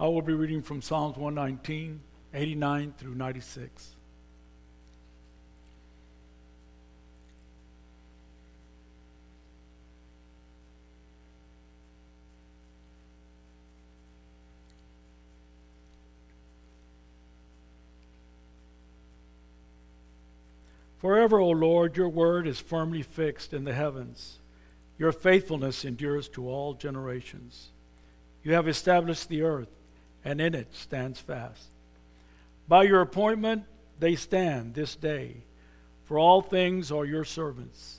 I will be reading from Psalms 119, 89 through 96. Forever, O Lord, your word is firmly fixed in the heavens. Your faithfulness endures to all generations. You have established the earth, and in it stands fast. By your appointment, they stand this day, for all things are your servants.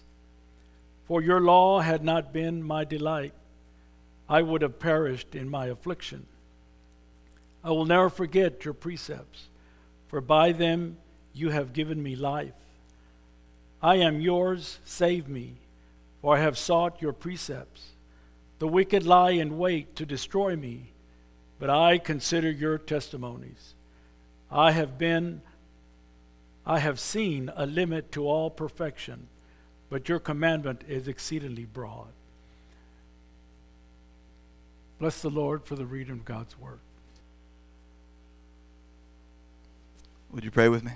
For your law had not been my delight, I would have perished in my affliction. I will never forget your precepts, for by them you have given me life. I am yours, save me, for I have sought your precepts. The wicked lie in wait to destroy me, but I consider your testimonies. I have been, I have seen a limit to all perfection, but your commandment is exceedingly broad. Bless the Lord for the reading of God's word. Would you pray with me?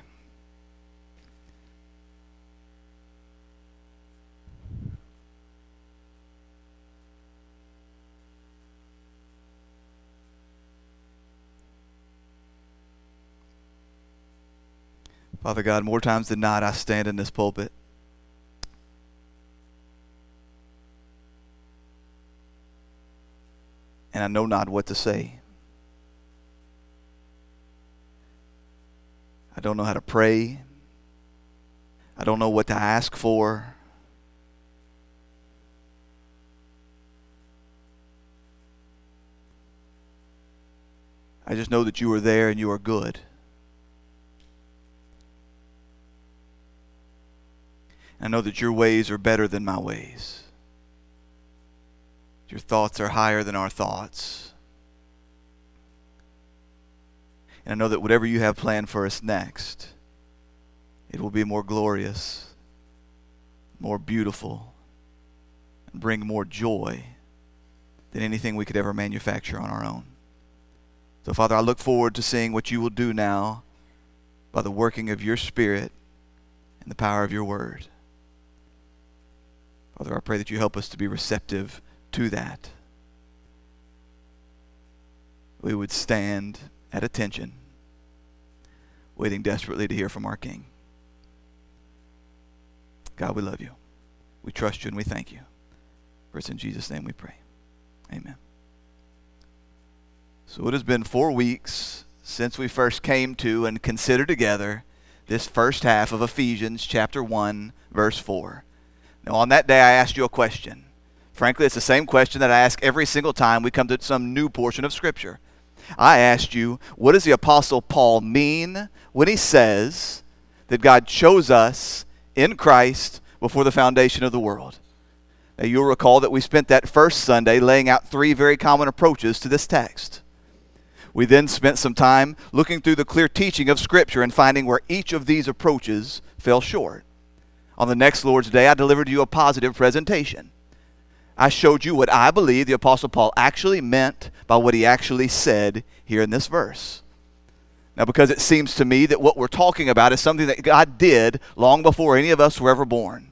Father God, more times than not, I stand in this pulpit. And I know not what to say. I don't know how to pray. I don't know what to ask for. I just know that you are there and you are good. I know that your ways are better than my ways. Your thoughts are higher than our thoughts. And I know that whatever you have planned for us next, it will be more glorious, more beautiful, and bring more joy than anything we could ever manufacture on our own. So, Father, I look forward to seeing what you will do now by the working of your Spirit and the power of your word. Father, I pray that you help us to be receptive to that. We would stand at attention, waiting desperately to hear from our King. God, we love you. We trust you and we thank you. For it's in Jesus' name we pray. Amen. So it has been four weeks since we first came to and considered together this first half of Ephesians chapter 1, verse 4. Now, on that day, I asked you a question. Frankly, it's the same question that I ask every single time we come to some new portion of Scripture. I asked you, what does the Apostle Paul mean when he says that God chose us in Christ before the foundation of the world? Now, you'll recall that we spent that first Sunday laying out three very common approaches to this text. We then spent some time looking through the clear teaching of Scripture and finding where each of these approaches fell short. On the next Lord's Day, I delivered you a positive presentation. I showed you what I believe the Apostle Paul actually meant by what he actually said here in this verse. Now, because it seems to me that what we're talking about is something that God did long before any of us were ever born,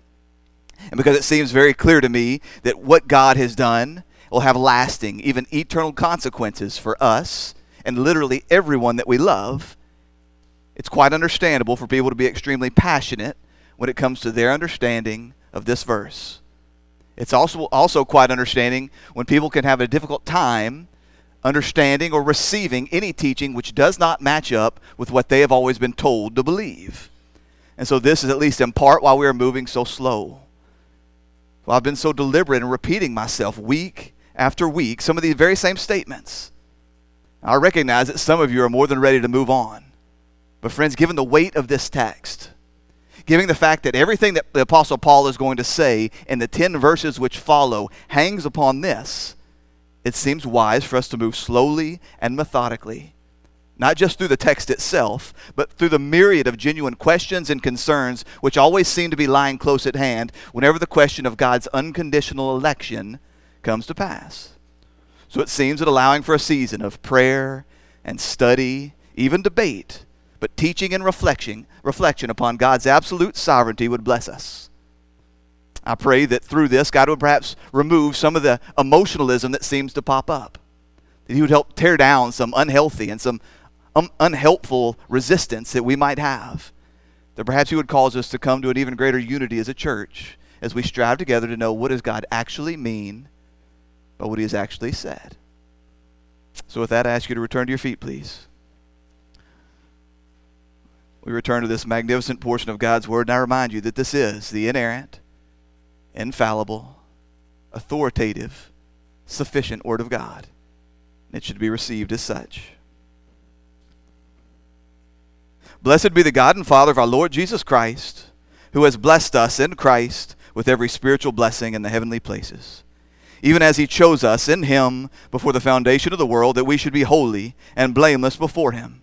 and because it seems very clear to me that what God has done will have lasting, even eternal consequences for us and literally everyone that we love, it's quite understandable for people to be extremely passionate when it comes to their understanding of this verse. It's also, also quite understanding when people can have a difficult time understanding or receiving any teaching which does not match up with what they have always been told to believe. And so, this is at least in part why we are moving so slow. Well, I've been so deliberate in repeating myself week after week, some of these very same statements. I recognize that some of you are more than ready to move on. But, friends, given the weight of this text, giving the fact that everything that the Apostle Paul is going to say in the 10 verses which follow hangs upon this, it seems wise for us to move slowly and methodically, not just through the text itself, but through the myriad of genuine questions and concerns which always seem to be lying close at hand whenever the question of God's unconditional election comes to pass. So it seems that allowing for a season of prayer and study, even debate, but teaching and reflection, reflection upon God's absolute sovereignty would bless us. I pray that through this, God would perhaps remove some of the emotionalism that seems to pop up. That He would help tear down some unhealthy and some unhelpful resistance that we might have. That perhaps He would cause us to come to an even greater unity as a church as we strive together to know what does God actually mean by what He has actually said. So, with that, I ask you to return to your feet, please. We return to this magnificent portion of God's Word, and I remind you that this is the inerrant, infallible, authoritative, sufficient Word of God. It should be received as such. Blessed be the God and Father of our Lord Jesus Christ, who has blessed us in Christ with every spiritual blessing in the heavenly places, even as he chose us in him before the foundation of the world that we should be holy and blameless before him.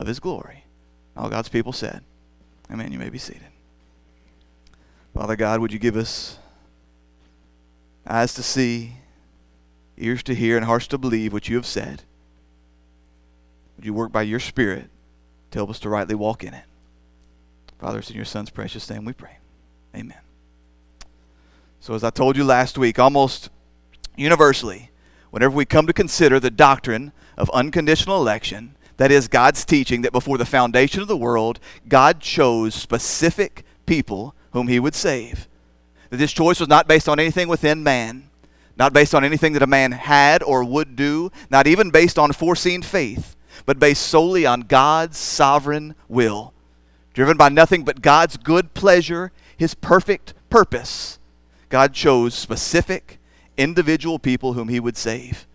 of his glory. All God's people said, Amen. You may be seated. Father God, would you give us eyes to see, ears to hear, and hearts to believe what you have said? Would you work by your Spirit to help us to rightly walk in it? Father, it's in your Son's precious name we pray. Amen. So, as I told you last week, almost universally, whenever we come to consider the doctrine of unconditional election, that is God's teaching that before the foundation of the world, God chose specific people whom he would save. That this choice was not based on anything within man, not based on anything that a man had or would do, not even based on foreseen faith, but based solely on God's sovereign will, driven by nothing but God's good pleasure, his perfect purpose. God chose specific, individual people whom he would save.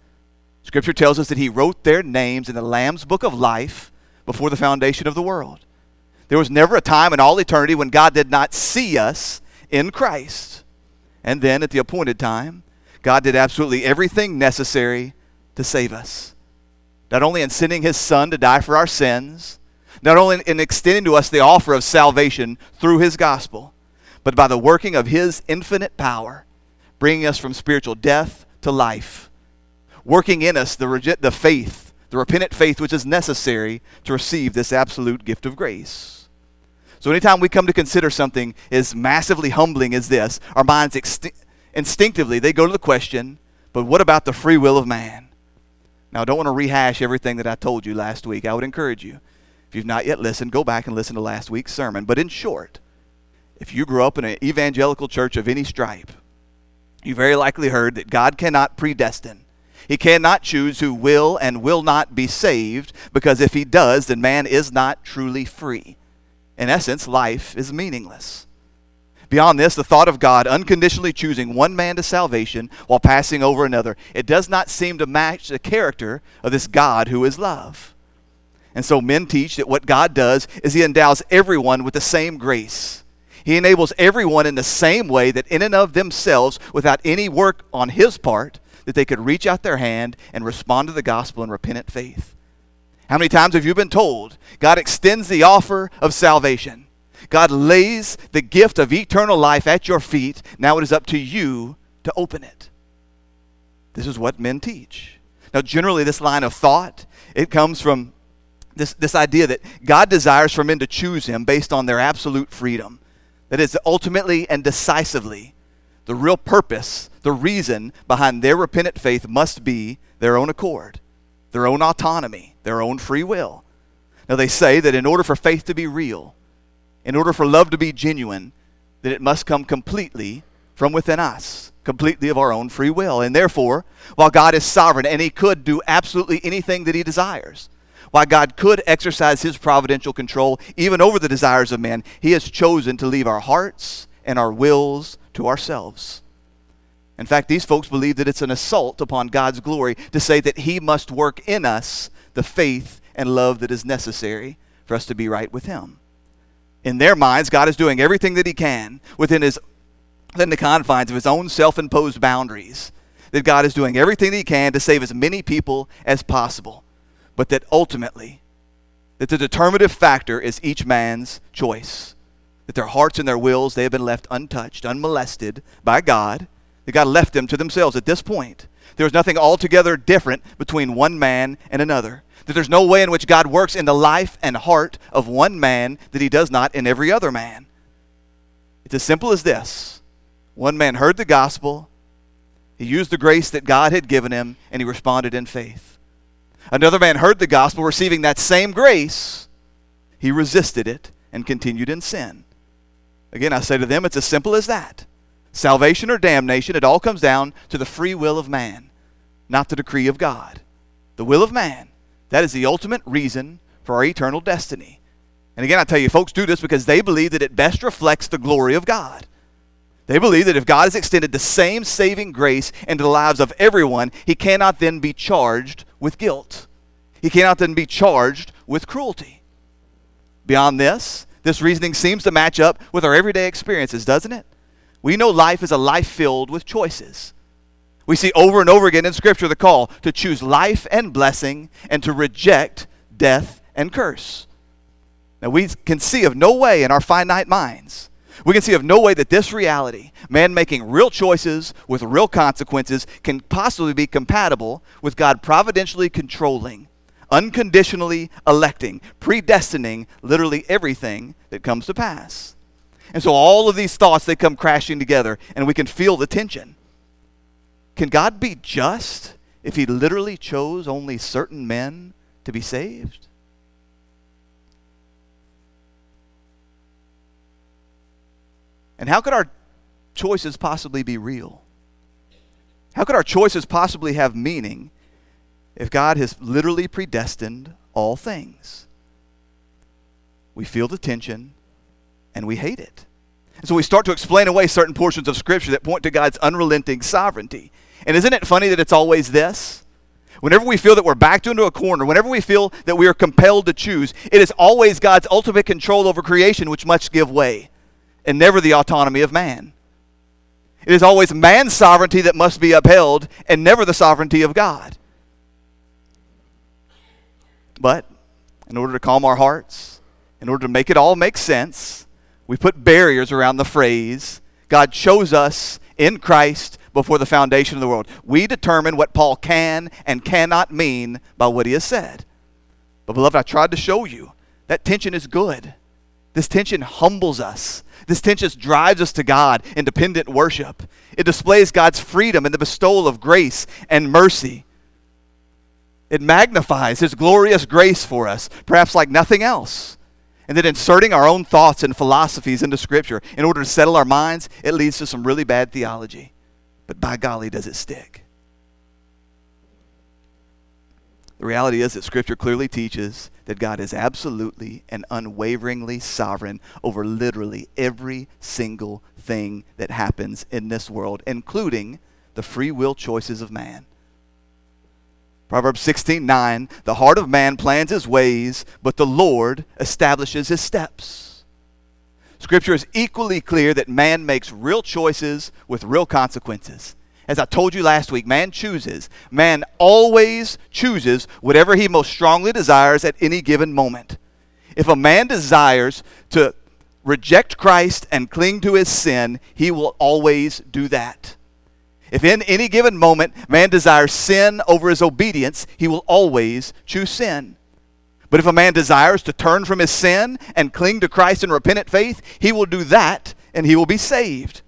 Scripture tells us that he wrote their names in the Lamb's book of life before the foundation of the world. There was never a time in all eternity when God did not see us in Christ. And then at the appointed time, God did absolutely everything necessary to save us. Not only in sending his Son to die for our sins, not only in extending to us the offer of salvation through his gospel, but by the working of his infinite power, bringing us from spiritual death to life working in us the, the faith, the repentant faith which is necessary to receive this absolute gift of grace. So, anytime we come to consider something as massively humbling as this, our minds exti- instinctively they go to the question, but what about the free will of man? Now, I don't want to rehash everything that I told you last week. I would encourage you, if you've not yet listened, go back and listen to last week's sermon. But in short, if you grew up in an evangelical church of any stripe, you very likely heard that God cannot predestine he cannot choose who will and will not be saved because if he does, then man is not truly free. In essence, life is meaningless. Beyond this, the thought of God unconditionally choosing one man to salvation while passing over another, it does not seem to match the character of this God who is love. And so men teach that what God does is he endows everyone with the same grace. He enables everyone in the same way that in and of themselves, without any work on his part, that they could reach out their hand and respond to the gospel in repentant faith. How many times have you been told God extends the offer of salvation? God lays the gift of eternal life at your feet. Now it is up to you to open it. This is what men teach. Now, generally, this line of thought, it comes from this, this idea that God desires for men to choose him based on their absolute freedom. That is, ultimately and decisively, the real purpose, the reason behind their repentant faith must be their own accord. their own autonomy, their own free will. Now, they say that in order for faith to be real, in order for love to be genuine, that it must come completely from within us, completely of our own free will. And therefore, while God is sovereign and He could do absolutely anything that He desires, while God could exercise His providential control even over the desires of men, He has chosen to leave our hearts and our wills to ourselves. In fact, these folks believe that it's an assault upon God's glory to say that He must work in us the faith and love that is necessary for us to be right with Him. In their minds, God is doing everything that He can within His within the confines of His own self-imposed boundaries. That God is doing everything that He can to save as many people as possible, but that ultimately, that the determinative factor is each man's choice. That their hearts and their wills they have been left untouched, unmolested by God God left them to themselves at this point. There is nothing altogether different between one man and another. That there's no way in which God works in the life and heart of one man that he does not in every other man. It's as simple as this one man heard the gospel, he used the grace that God had given him, and he responded in faith. Another man heard the gospel, receiving that same grace, he resisted it and continued in sin. Again, I say to them, it's as simple as that salvation or damnation, it all comes down to the free will of man, not the decree of God. The will of man. That is the ultimate reason for our eternal destiny. And again, I tell you, folks do this because they believe that it best reflects the glory of God. They believe that if God has extended the same saving grace into the lives of everyone, he cannot then be charged with guilt. He cannot then be charged with cruelty. Beyond this, this reasoning seems to match up with our everyday experiences, doesn't it? We know life is a life filled with choices. We see over and over again in Scripture the call to choose life and blessing and to reject death and curse. Now, we can see of no way in our finite minds, we can see of no way that this reality, man making real choices with real consequences, can possibly be compatible with God providentially controlling, unconditionally electing, predestining literally everything that comes to pass. And so all of these thoughts, they come crashing together, and we can feel the tension. Can God be just if he literally chose only certain men to be saved? And how could our choices possibly be real? How could our choices possibly have meaning if God has literally predestined all things? We feel the tension and we hate it. And so we start to explain away certain portions of Scripture that point to God's unrelenting sovereignty. And isn't it funny that it's always this? Whenever we feel that we're backed into a corner, whenever we feel that we are compelled to choose, it is always God's ultimate control over creation which must give way, and never the autonomy of man. It is always man's sovereignty that must be upheld, and never the sovereignty of God. But in order to calm our hearts, in order to make it all make sense, we put barriers around the phrase, God chose us in Christ before the foundation of the world. We determine what Paul can and cannot mean by what he has said. But, beloved, I tried to show you that tension is good. This tension humbles us. This tension drives us to God in dependent worship. It displays God's freedom in the bestowal of grace and mercy. It magnifies His glorious grace for us, perhaps like nothing else. And then inserting our own thoughts and philosophies into Scripture in order to settle our minds, it leads to some really bad theology. But by golly, does it stick. The reality is that Scripture clearly teaches that God is absolutely and unwaveringly sovereign over literally every single thing that happens in this world, including the free will choices of man. Proverbs 16 9, the heart of man plans his ways, but the Lord establishes his steps. Scripture is equally clear that man makes real choices with real consequences. As I told you last week, man chooses. Man always chooses whatever he most strongly desires at any given moment. If a man desires to reject Christ and cling to his sin, he will always do that. If in any given moment man desires sin over his obedience, he will always choose sin. But if a man desires to turn from his sin and cling to Christ in repentant faith, he will do that and he will be saved.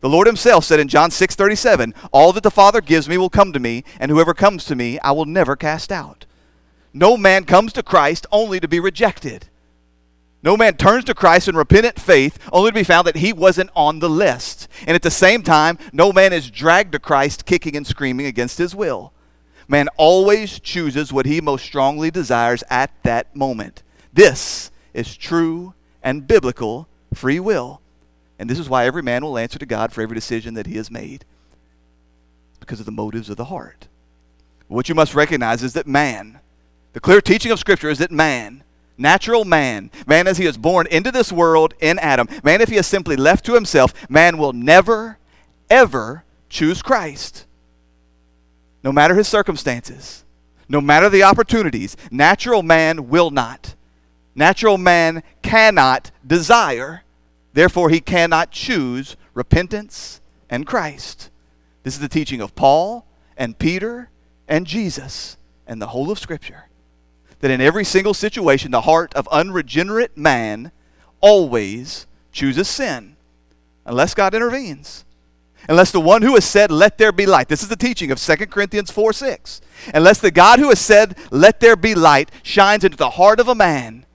The Lord himself said in John 6:37, "All that the Father gives me will come to me, and whoever comes to me I will never cast out." No man comes to Christ only to be rejected. No man turns to Christ in repentant faith only to be found that he wasn't on the list. And at the same time, no man is dragged to Christ kicking and screaming against his will. Man always chooses what he most strongly desires at that moment. This is true and biblical free will. And this is why every man will answer to God for every decision that he has made. Because of the motives of the heart. What you must recognize is that man, the clear teaching of Scripture is that man, natural man, man as he is born into this world in Adam, man if he is simply left to himself, man will never, ever choose Christ. No matter his circumstances, no matter the opportunities, natural man will not. Natural man cannot desire, therefore, he cannot choose repentance and Christ. This is the teaching of Paul and Peter and Jesus and the whole of Scripture that in every single situation, the heart of unregenerate man always chooses sin unless God intervenes. Unless the one who has said, Let there be light. This is the teaching of 2 Corinthians 4 6. Unless the God who has said, Let there be light, shines into the heart of a man,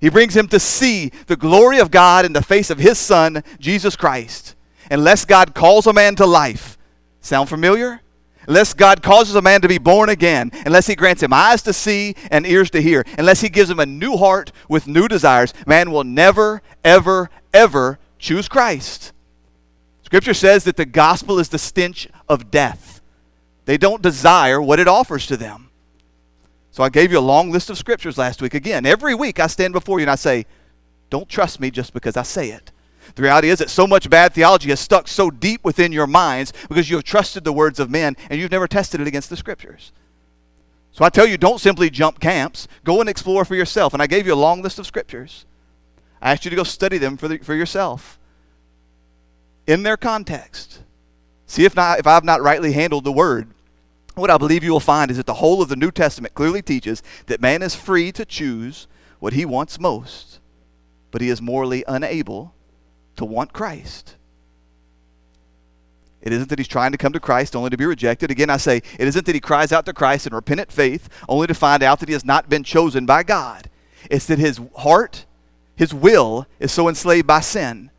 he brings him to see the glory of God in the face of his Son, Jesus Christ. Unless God calls a man to life. Sound familiar? Unless God causes a man to be born again, unless he grants him eyes to see and ears to hear, unless he gives him a new heart with new desires, man will never, ever, ever choose Christ. Scripture says that the gospel is the stench of death. They don't desire what it offers to them. So I gave you a long list of scriptures last week. Again, every week I stand before you and I say, Don't trust me just because I say it. The reality is that so much bad theology has stuck so deep within your minds because you have trusted the words of men and you've never tested it against the scriptures. So I tell you, don't simply jump camps. Go and explore for yourself. And I gave you a long list of scriptures. I asked you to go study them for, the, for yourself in their context. See if, not, if I've not rightly handled the word. What I believe you will find is that the whole of the New Testament clearly teaches that man is free to choose what he wants most, but he is morally unable to want Christ. It isn't that he's trying to come to Christ only to be rejected. Again, I say, it isn't that he cries out to Christ in repentant faith only to find out that he has not been chosen by God. It's that his heart, his will, is so enslaved by sin,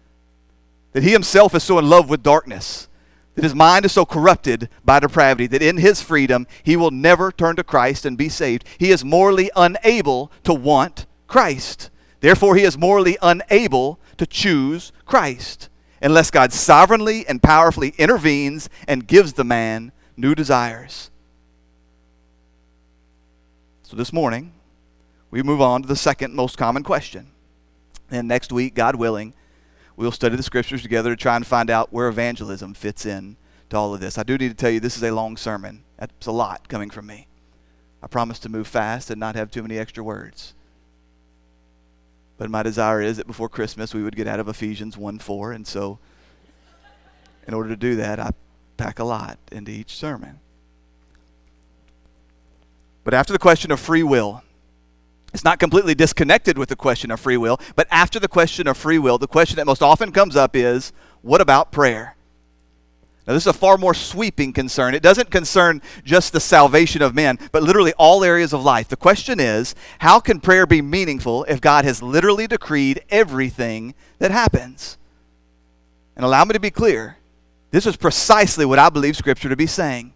that he himself is so in love with darkness, that his mind is so corrupted by depravity, that in his freedom he will never turn to Christ and be saved. He is morally unable to want Christ. Therefore, he is morally unable to choose Christ unless God sovereignly and powerfully intervenes and gives the man new desires. So this morning, we move on to the second most common question. And next week, God willing, we'll study the scriptures together to try and find out where evangelism fits in to all of this. I do need to tell you this is a long sermon. That's a lot coming from me. I promise to move fast and not have too many extra words. But my desire is that before Christmas we would get out of Ephesians 1 4. And so, in order to do that, I pack a lot into each sermon. But after the question of free will, it's not completely disconnected with the question of free will, but after the question of free will, the question that most often comes up is what about prayer? Now, this is a far more sweeping concern. It doesn't concern just the salvation of men, but literally all areas of life. The question is how can prayer be meaningful if God has literally decreed everything that happens? And allow me to be clear this is precisely what I believe Scripture to be saying.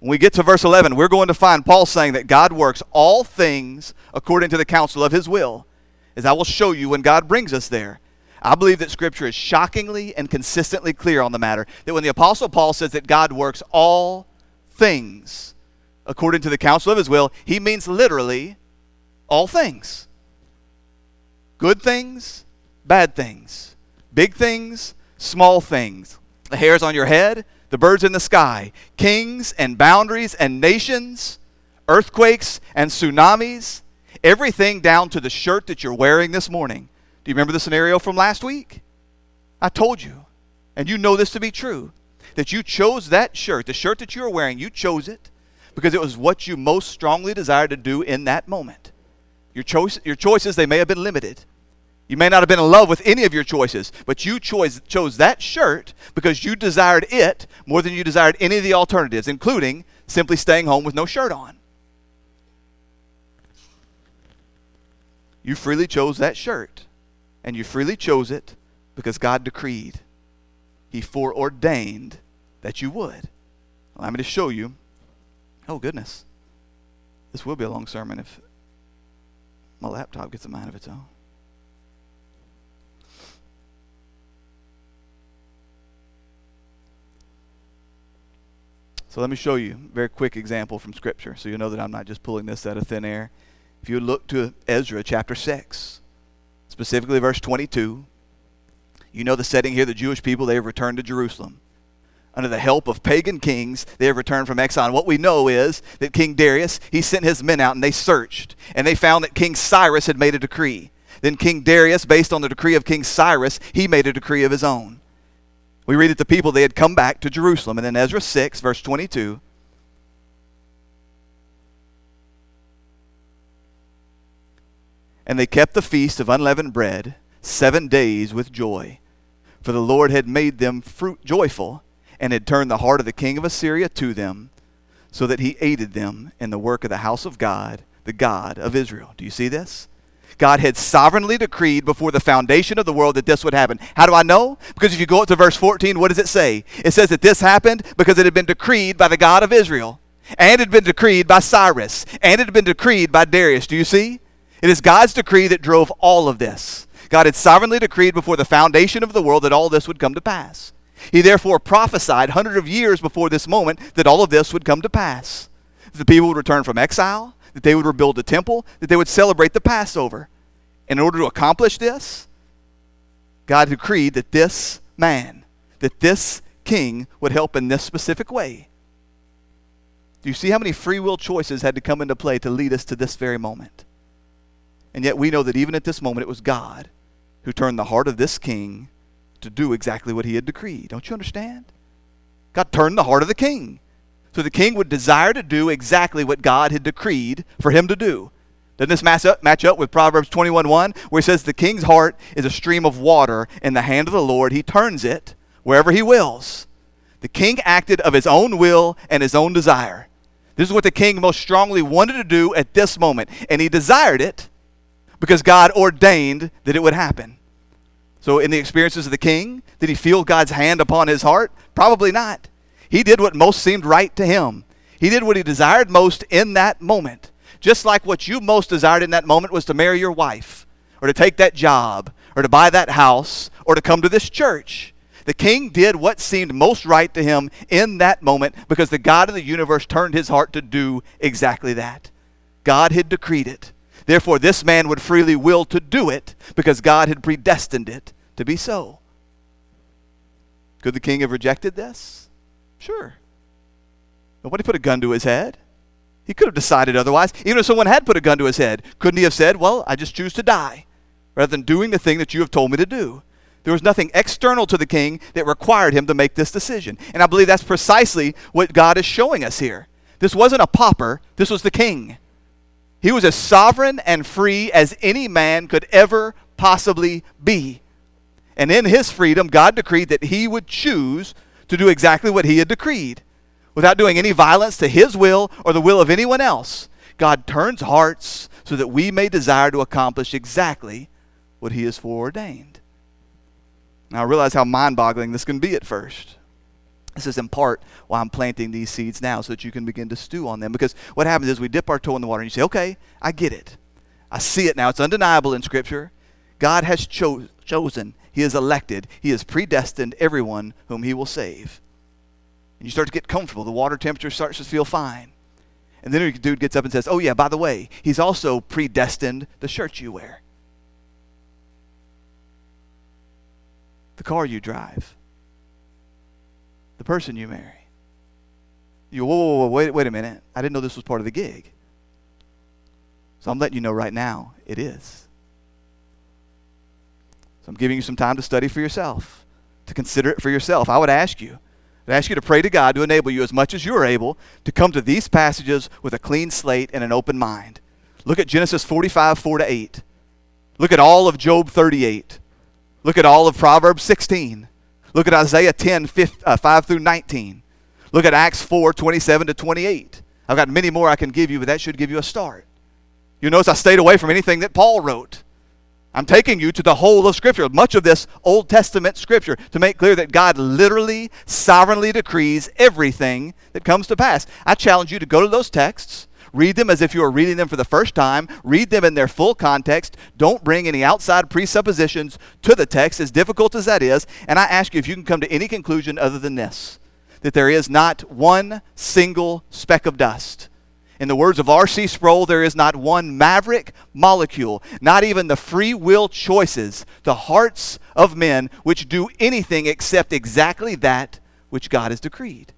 When we get to verse 11, we're going to find Paul saying that God works all things according to the counsel of his will, as I will show you when God brings us there. I believe that Scripture is shockingly and consistently clear on the matter that when the Apostle Paul says that God works all things according to the counsel of his will, he means literally all things. Good things, bad things, big things, small things, the hairs on your head, the birds in the sky, kings and boundaries and nations, earthquakes and tsunamis, everything down to the shirt that you're wearing this morning do you remember the scenario from last week? I told you, and you know this to be true, that you chose that shirt, the shirt that you're wearing, you chose it because it was what you most strongly desired to do in that moment. Your, choice, your choices, they may have been limited. You may not have been in love with any of your choices, but you chose, chose that shirt because you desired it more than you desired any of the alternatives, including simply staying home with no shirt on. You freely chose that shirt, and you freely chose it because God decreed. He foreordained that you would. Allow me to show you. Oh, goodness. This will be a long sermon if my laptop gets a mind of its own. So let me show you a very quick example from Scripture so you know that I'm not just pulling this out of thin air. If you look to Ezra chapter 6, specifically verse 22, you know the setting here the Jewish people, they have returned to Jerusalem. Under the help of pagan kings, they have returned from exile. And what we know is that King Darius, he sent his men out and they searched. And they found that King Cyrus had made a decree. Then King Darius, based on the decree of King Cyrus, he made a decree of his own. We read that the people, they had come back to Jerusalem. And then Ezra 6, verse 22. And they kept the feast of unleavened bread seven days with joy. For the Lord had made them fruit joyful, and had turned the heart of the king of Assyria to them, so that he aided them in the work of the house of God, the God of Israel. Do you see this? God had sovereignly decreed before the foundation of the world that this would happen. How do I know? Because if you go up to verse 14, what does it say? It says that this happened because it had been decreed by the God of Israel, and it had been decreed by Cyrus, and it had been decreed by Darius. Do you see? It is God's decree that drove all of this. God had sovereignly decreed before the foundation of the world that all this would come to pass. He therefore prophesied hundreds of years before this moment that all of this would come to pass. The people would return from exile, that they would rebuild the temple, that they would celebrate the Passover. And in order to accomplish this, God decreed that this man, that this king would help in this specific way. Do you see how many free will choices had to come into play to lead us to this very moment? And yet we know that even at this moment it was God who turned the heart of this king to do exactly what he had decreed. Don't you understand? God turned the heart of the king. So the king would desire to do exactly what God had decreed for him to do. Doesn't this match up, match up with Proverbs 21:1 where it says the king's heart is a stream of water in the hand of the Lord. He turns it wherever he wills. The king acted of his own will and his own desire. This is what the king most strongly wanted to do at this moment, and he desired it because God ordained that it would happen. So, in the experiences of the king, did he feel God's hand upon his heart? Probably not. He did what most seemed right to him. He did what he desired most in that moment. Just like what you most desired in that moment was to marry your wife, or to take that job, or to buy that house, or to come to this church. The king did what seemed most right to him in that moment because the God of the universe turned his heart to do exactly that. God had decreed it. Therefore, this man would freely will to do it because God had predestined it to be so. Could the king have rejected this? Sure. Nobody put a gun to his head. He could have decided otherwise. Even if someone had put a gun to his head, couldn't he have said, Well, I just choose to die, rather than doing the thing that you have told me to do? There was nothing external to the king that required him to make this decision. And I believe that's precisely what God is showing us here. This wasn't a pauper, this was the king. He was as sovereign and free as any man could ever possibly be. And in his freedom, God decreed that he would choose to do exactly what he had decreed without doing any violence to his will or the will of anyone else. God turns hearts so that we may desire to accomplish exactly what he has foreordained. Now, I realize how mind boggling this can be at first. This is in part why I'm planting these seeds now so that you can begin to stew on them. Because what happens is we dip our toe in the water and you say, okay, I get it. I see it now. It's undeniable in Scripture. God has cho- chosen, He has elected, He has predestined everyone whom He will save. And you start to get comfortable. The water temperature starts to feel fine. And then a dude gets up and says, oh, yeah, by the way, He's also predestined the shirt you wear, the car you drive the person you marry. You, whoa, whoa, whoa, wait, wait a minute. I didn't know this was part of the gig. So I'm letting you know right now, it is. So I'm giving you some time to study for yourself, to consider it for yourself. I would ask you, I'd ask you to pray to God to enable you as much as you're able to come to these passages with a clean slate and an open mind. Look at Genesis 45, 4 to 8. Look at all of Job 38. Look at all of Proverbs 16. Look at Isaiah 10, 5, uh, 5 through 19. Look at Acts 4, 27 to 28. I've got many more I can give you, but that should give you a start. You notice I stayed away from anything that Paul wrote. I'm taking you to the whole of Scripture, much of this Old Testament Scripture, to make clear that God literally, sovereignly decrees everything that comes to pass. I challenge you to go to those texts, read them as if you are reading them for the first time, read them in their full context. Don't bring any outside presuppositions to the text, as difficult as that is. And I ask you if you can come to any conclusion other than this that there is not one single speck of dust in the words of R.C. Sproul, there is not one maverick molecule, not even the free will choices, the hearts of men, which do anything except exactly that which God has decreed.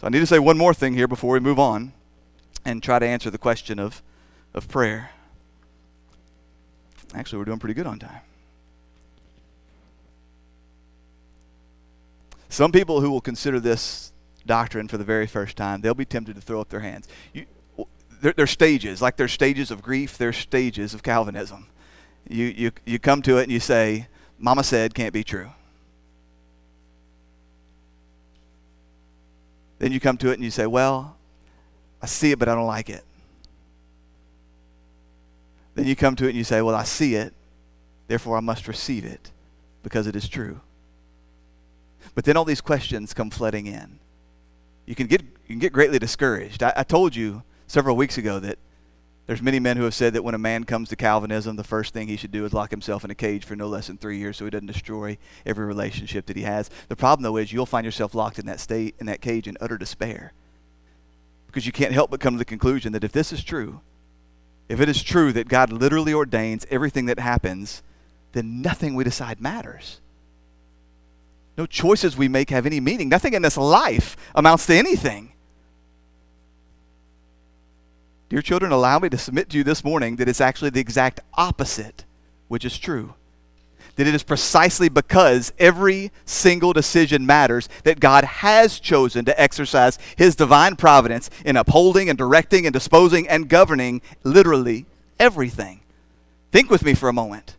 So I need to say one more thing here before we move on and try to answer the question of, of prayer. Actually, we're doing pretty good on time. Some people who will consider this doctrine for the very first time, they'll be tempted to throw up their hands. You, there, there's stages, like there's stages of grief, there's stages of Calvinism. You, you, you come to it and you say, Mama said can't be true. Then you come to it and you say, Well, I see it, but I don't like it. Then you come to it and you say, Well, I see it, therefore I must receive it because it is true. But then all these questions come flooding in you can get, you can get greatly discouraged. I, I told you several weeks ago that there's many men who have said that when a man comes to Calvinism, the first thing he should do is lock himself in a cage for no less than three years so he doesn't destroy every relationship that he has. The problem, though, is you'll find yourself locked in that state, in that cage, in utter despair. Because you can't help but come to the conclusion that if this is true, if it is true that God literally ordains everything that happens, then nothing we decide matters. No choices we make have any meaning. Nothing in this life amounts to anything. Dear children, allow me to submit to you this morning that it's actually the exact opposite, which is true. That it is precisely because every single decision matters that God has chosen to exercise His divine providence in upholding and directing and disposing and governing literally everything. Think with me for a moment.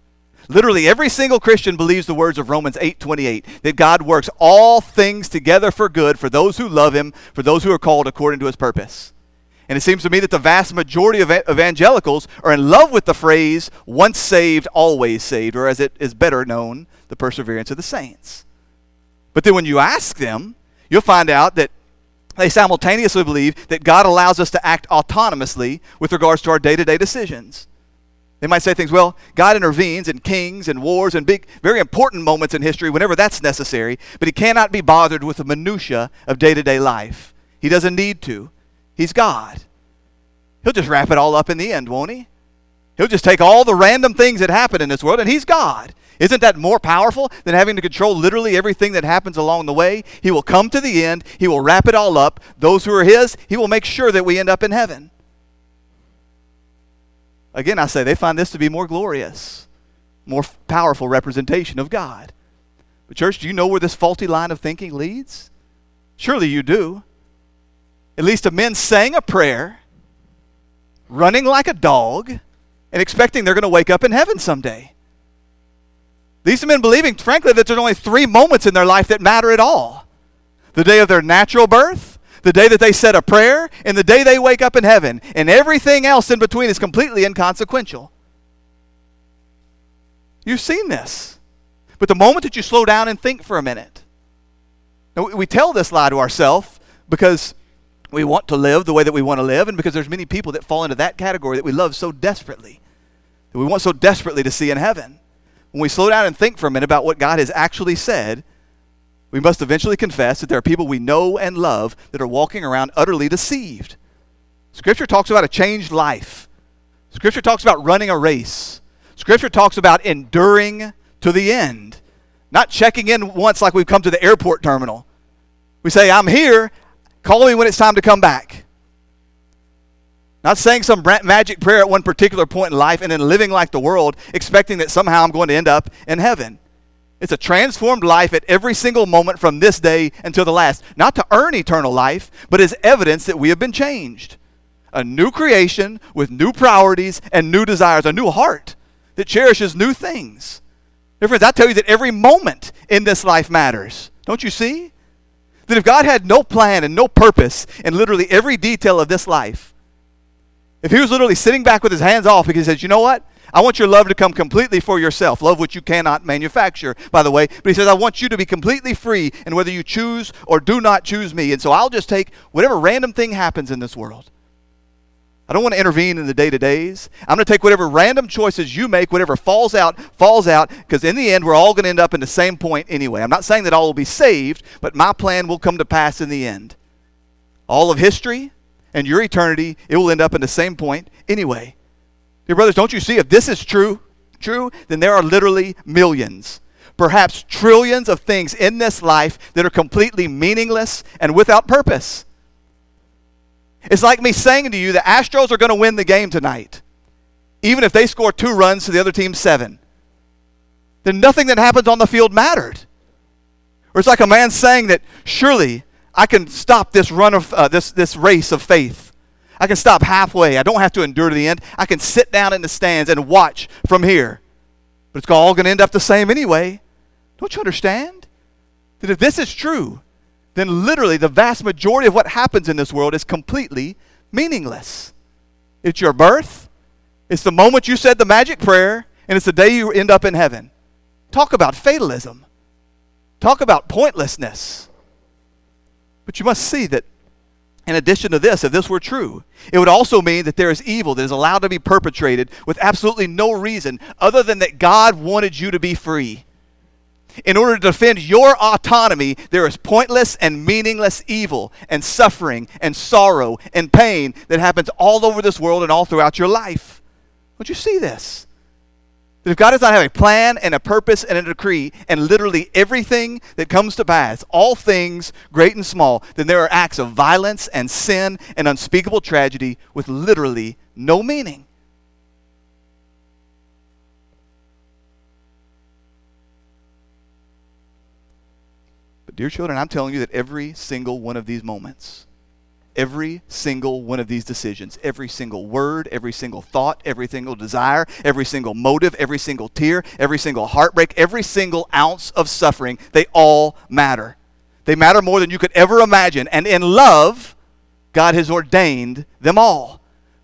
Literally every single Christian believes the words of Romans 8:28 that God works all things together for good for those who love him, for those who are called according to his purpose. And it seems to me that the vast majority of evangelicals are in love with the phrase once saved, always saved, or as it is better known, the perseverance of the saints. But then when you ask them, you'll find out that they simultaneously believe that God allows us to act autonomously with regards to our day to day decisions. They might say things, well, God intervenes in kings and wars and big, very important moments in history whenever that's necessary, but he cannot be bothered with the minutiae of day to day life. He doesn't need to. He's God. He'll just wrap it all up in the end, won't he? He'll just take all the random things that happen in this world, and he's God. Isn't that more powerful than having to control literally everything that happens along the way? He will come to the end, he will wrap it all up. Those who are his, he will make sure that we end up in heaven. Again, I say they find this to be more glorious, more powerful representation of God. But, church, do you know where this faulty line of thinking leads? Surely you do. It least to men saying a prayer, running like a dog, and expecting they're going to wake up in heaven someday. These men believing, frankly, that there's only three moments in their life that matter at all the day of their natural birth, the day that they said a prayer, and the day they wake up in heaven. And everything else in between is completely inconsequential. You've seen this. But the moment that you slow down and think for a minute, now we tell this lie to ourselves because we want to live the way that we want to live, and because there's many people that fall into that category that we love so desperately, that we want so desperately to see in heaven. When we slow down and think for a minute about what God has actually said, we must eventually confess that there are people we know and love that are walking around utterly deceived. Scripture talks about a changed life. Scripture talks about running a race. Scripture talks about enduring to the end, not checking in once like we've come to the airport terminal. We say, I'm here, call me when it's time to come back. Not saying some magic prayer at one particular point in life and then living like the world, expecting that somehow I'm going to end up in heaven. It's a transformed life at every single moment from this day until the last. Not to earn eternal life, but as evidence that we have been changed. a new creation with new priorities and new desires, a new heart that cherishes new things. Dear friends, I tell you that every moment in this life matters. Don't you see? That if God had no plan and no purpose in literally every detail of this life, if He was literally sitting back with His hands off because He says, you know what? I want your love to come completely for yourself. Love which you cannot manufacture, by the way. But he says, I want you to be completely free and whether you choose or do not choose me. And so I'll just take whatever random thing happens in this world I don't want to intervene in the day to days. I'm going to take whatever random choices you make, whatever falls out, falls out, because in the end, we're all going to end up in the same point anyway. I'm not saying that all will be saved, but my plan will come to pass in the end. All of history and your eternity, it will end up in the same point anyway. Dear brothers, don't you see? If this is true, true, then there are literally millions, perhaps trillions of things in this life that are completely meaningless and without purpose. It's like me saying to you the Astros are going to win the game tonight, even if they score two runs to the other team's seven. Then nothing that happens on the field mattered. Or it's like a man saying that surely I can stop this run of uh, this this race of faith. I can stop halfway. I don't have to endure to the end. I can sit down in the stands and watch from here. But it's all going to end up the same anyway. Don't you understand? That if this is true, then literally the vast majority of what happens in this world is completely meaningless. It's your birth, it's the moment you said the magic prayer, and it's the day you end up in heaven. Talk about fatalism. Talk about pointlessness. But you must see that in addition to this, if this were true, it would also mean that there is evil that is allowed to be perpetrated with absolutely no reason other than that God wanted you to be free. In order to defend your autonomy, there is pointless and meaningless evil and suffering and sorrow and pain that happens all over this world and all throughout your life. Don't you see this? That if God does not have a plan and a purpose and a decree, and literally everything that comes to pass, all things, great and small, then there are acts of violence and sin and unspeakable tragedy with literally no meaning. But, dear children, I'm telling you that every single one of these moments, every single one of these decisions, every single word, every single thought, every single desire, every single motive, every single tear, every single heartbreak, every single ounce of suffering, they all matter. They matter more than you could ever imagine. And in love, God has ordained them all.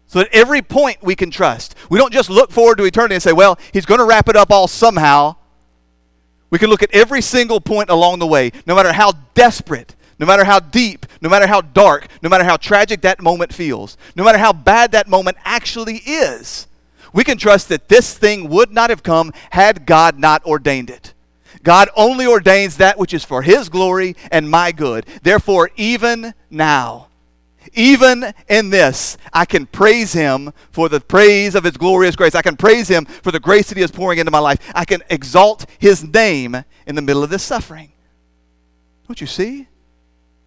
So at every point we can trust. We don't just look forward to eternity and say, well, he's going to wrap it up all somehow. We can look at every single point along the way, no matter how desperate, no matter how deep, no matter how dark, no matter how tragic that moment feels, no matter how bad that moment actually is. We can trust that this thing would not have come had God not ordained it. God only ordains that which is for His glory and my good. Therefore, even now, even in this, I can praise Him for the praise of His glorious grace. I can praise Him for the grace that He is pouring into my life. I can exalt His name in the middle of this suffering. Don't you see?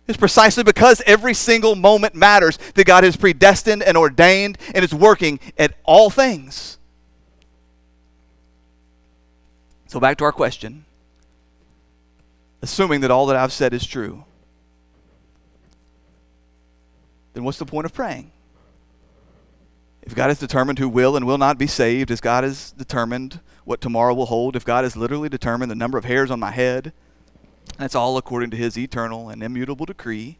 It's precisely because every single moment matters that God has predestined and ordained and is working at all things. So, back to our question. Assuming that all that I've said is true, then what's the point of praying? If God has determined who will and will not be saved, if God has determined what tomorrow will hold, if God has literally determined the number of hairs on my head, that's all according to his eternal and immutable decree,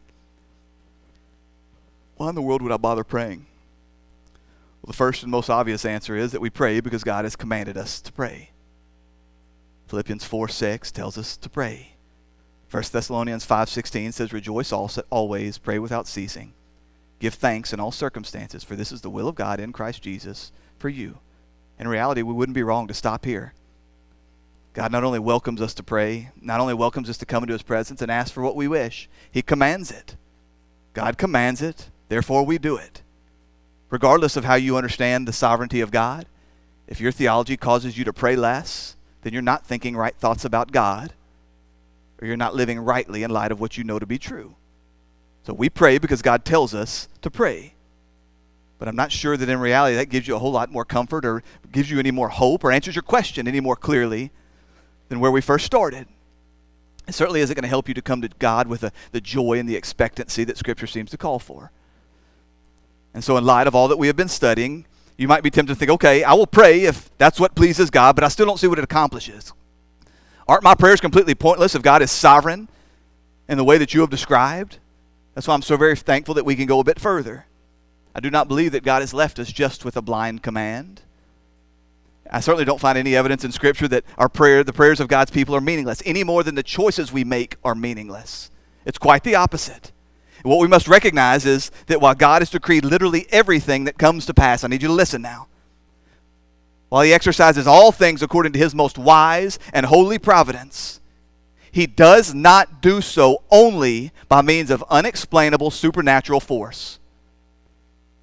why in the world would I bother praying? Well, the first and most obvious answer is that we pray because God has commanded us to pray. Philippians 4 6 tells us to pray. 1 Thessalonians 5:16 says rejoice always, pray without ceasing. Give thanks in all circumstances, for this is the will of God in Christ Jesus for you. In reality, we wouldn't be wrong to stop here. God not only welcomes us to pray, not only welcomes us to come into His presence and ask for what we wish, He commands it. God commands it, therefore we do it. Regardless of how you understand the sovereignty of God, if your theology causes you to pray less, then you're not thinking right thoughts about God, or you're not living rightly in light of what you know to be true. So we pray because God tells us to pray. But I'm not sure that in reality that gives you a whole lot more comfort or gives you any more hope or answers your question any more clearly than where we first started. It certainly isn't going to help you to come to God with a, the joy and the expectancy that Scripture seems to call for. And so, in light of all that we have been studying, you might be tempted to think, okay, I will pray if that's what pleases God, but I still don't see what it accomplishes. Aren't my prayers completely pointless if God is sovereign in the way that you have described? That's why I'm so very thankful that we can go a bit further. I do not believe that God has left us just with a blind command. I certainly don't find any evidence in Scripture that our prayer, the prayers of God's people, are meaningless, any more than the choices we make are meaningless. It's quite the opposite. What we must recognize is that while God has decreed literally everything that comes to pass, I need you to listen now. While He exercises all things according to His most wise and holy providence, He does not do so only by means of unexplainable supernatural force.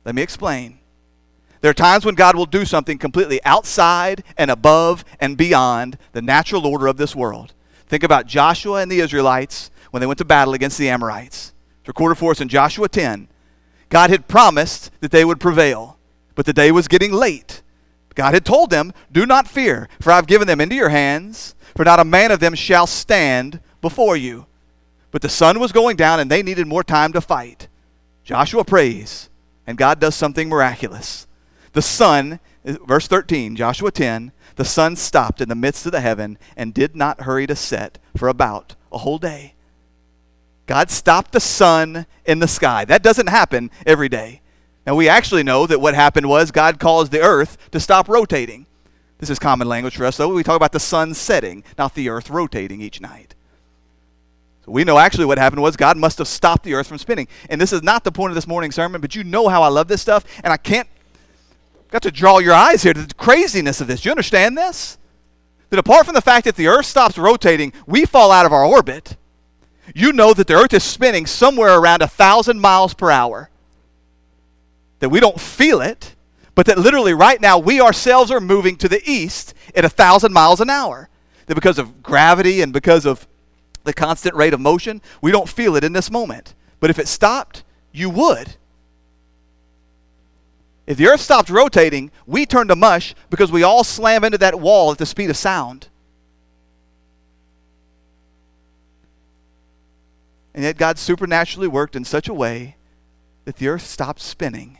Let me explain. There are times when God will do something completely outside and above and beyond the natural order of this world. Think about Joshua and the Israelites when they went to battle against the Amorites. It's recorded for us in Joshua 10. God had promised that they would prevail, but the day was getting late. God had told them, Do not fear, for I've given them into your hands, for not a man of them shall stand before you. But the sun was going down, and they needed more time to fight. Joshua prays, and God does something miraculous. The sun, verse 13, Joshua 10, the sun stopped in the midst of the heaven and did not hurry to set for about a whole day. God stopped the sun in the sky. That doesn't happen every day. Now, we actually know that what happened was God caused the earth to stop rotating. This is common language for us, though. We talk about the sun setting, not the earth rotating each night. So we know actually what happened was God must have stopped the earth from spinning. And this is not the point of this morning's sermon, but you know how I love this stuff, and I can't got to draw your eyes here to the craziness of this. Do you understand this? That apart from the fact that the earth stops rotating, we fall out of our orbit you know that the earth is spinning somewhere around a thousand miles per hour. That we don't feel it, but that literally right now we ourselves are moving to the east at a thousand miles an hour. That because of gravity and because of the constant rate of motion, we don't feel it in this moment. But if it stopped, you would. If the earth stopped rotating, we turn to mush because we all slam into that wall at the speed of sound. And yet God supernaturally worked in such a way that the earth stopped spinning.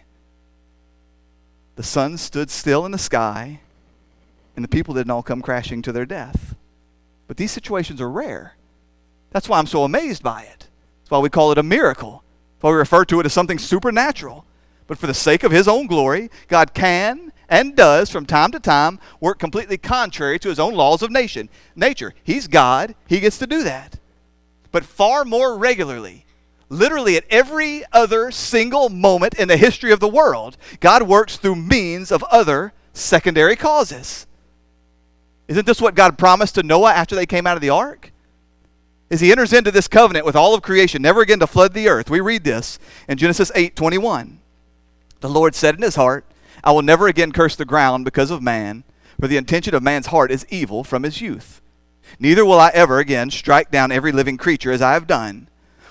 The sun stood still in the sky, and the people didn't all come crashing to their death. But these situations are rare. That's why I'm so amazed by it. That's why we call it a miracle. That's why we refer to it as something supernatural. But for the sake of His own glory, God can and does from time to time work completely contrary to His own laws of nation, nature. He's God, He gets to do that but far more regularly. Literally, at every other single moment in the history of the world, God works through means of other secondary causes. Isn't this what God promised to Noah after they came out of the ark? As he enters into this covenant with all of creation, never again to flood the earth. We read this in Genesis 8 21. The Lord said in his heart, I will never again curse the ground because of man, for the intention of man's heart is evil from his youth. Neither will I ever again strike down every living creature as I have done.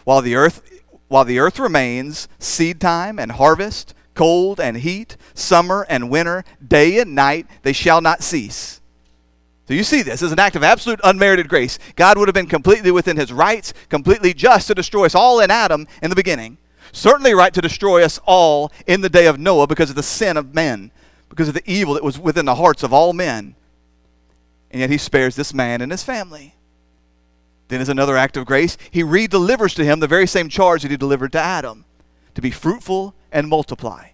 While the earth while the earth remains, seed time and harvest, cold and heat, summer and winter, day and night, they shall not cease. So you see this as an act of absolute unmerited grace. God would have been completely within his rights, completely just to destroy us all in Adam in the beginning. Certainly right to destroy us all in the day of Noah because of the sin of men, because of the evil that was within the hearts of all men. And yet he spares this man and his family. Then, as another act of grace, he redelivers to him the very same charge that he delivered to Adam to be fruitful and multiply.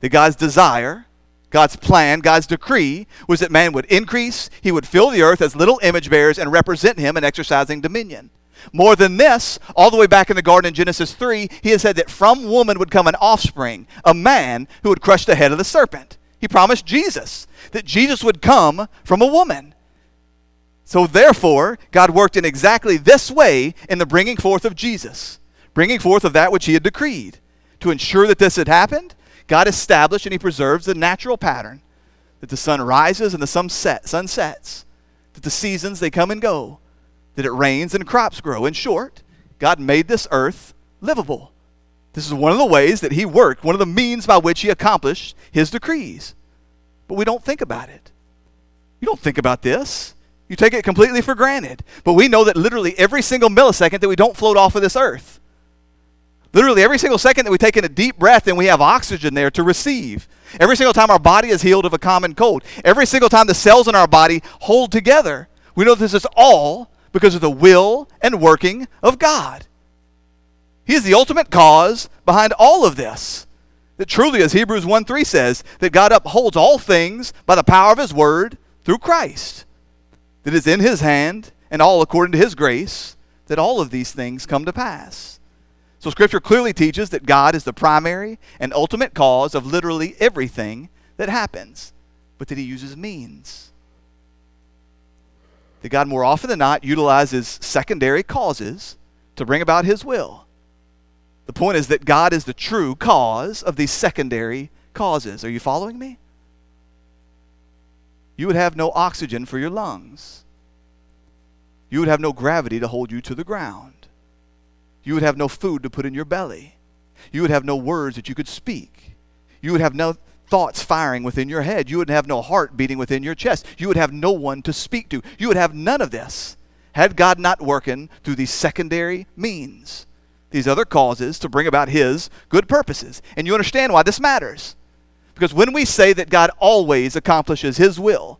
That God's desire, God's plan, God's decree was that man would increase, he would fill the earth as little image bearers and represent him in exercising dominion. More than this, all the way back in the garden in Genesis 3, he has said that from woman would come an offspring, a man who would crush the head of the serpent. He promised Jesus that Jesus would come from a woman. So, therefore, God worked in exactly this way in the bringing forth of Jesus, bringing forth of that which He had decreed. To ensure that this had happened, God established and He preserves the natural pattern that the sun rises and the sun, set, sun sets, that the seasons they come and go, that it rains and crops grow. In short, God made this earth livable. This is one of the ways that He worked, one of the means by which He accomplished His decrees. But we don't think about it. You don't think about this. You take it completely for granted. But we know that literally every single millisecond that we don't float off of this earth, Literally, every single second that we take in a deep breath and we have oxygen there to receive. Every single time our body is healed of a common cold. Every single time the cells in our body hold together. We know this is all because of the will and working of God. He is the ultimate cause behind all of this. That truly, as Hebrews 1 3 says, that God upholds all things by the power of His word through Christ. That is in His hand and all according to His grace, that all of these things come to pass. So, Scripture clearly teaches that God is the primary and ultimate cause of literally everything that happens, but that He uses means. That God, more often than not, utilizes secondary causes to bring about His will. The point is that God is the true cause of these secondary causes. Are you following me? You would have no oxygen for your lungs. You would have no gravity to hold you to the ground. You would have no food to put in your belly. You would have no words that you could speak. You would have no thoughts firing within your head. You would have no heart beating within your chest. You would have no one to speak to. You would have none of this had God not working through these secondary means these other causes to bring about His good purposes. And you understand why this matters. Because when we say that God always accomplishes His will,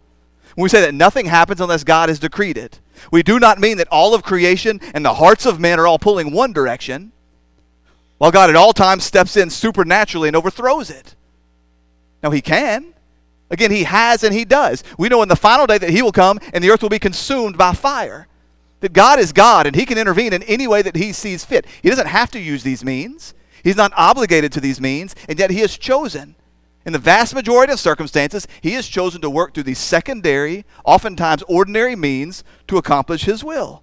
when we say that nothing happens unless God has decreed it, we do not mean that all of creation and the hearts of men are all pulling one direction, while God at all times steps in supernaturally and overthrows it. Now, He can. Again, He has and He does. We know in the final day that He will come and the earth will be consumed by fire that God is God and He can intervene in any way that He sees fit. He doesn't have to use these means, He's not obligated to these means, and yet He has chosen. In the vast majority of circumstances, He has chosen to work through these secondary, oftentimes ordinary means to accomplish His will.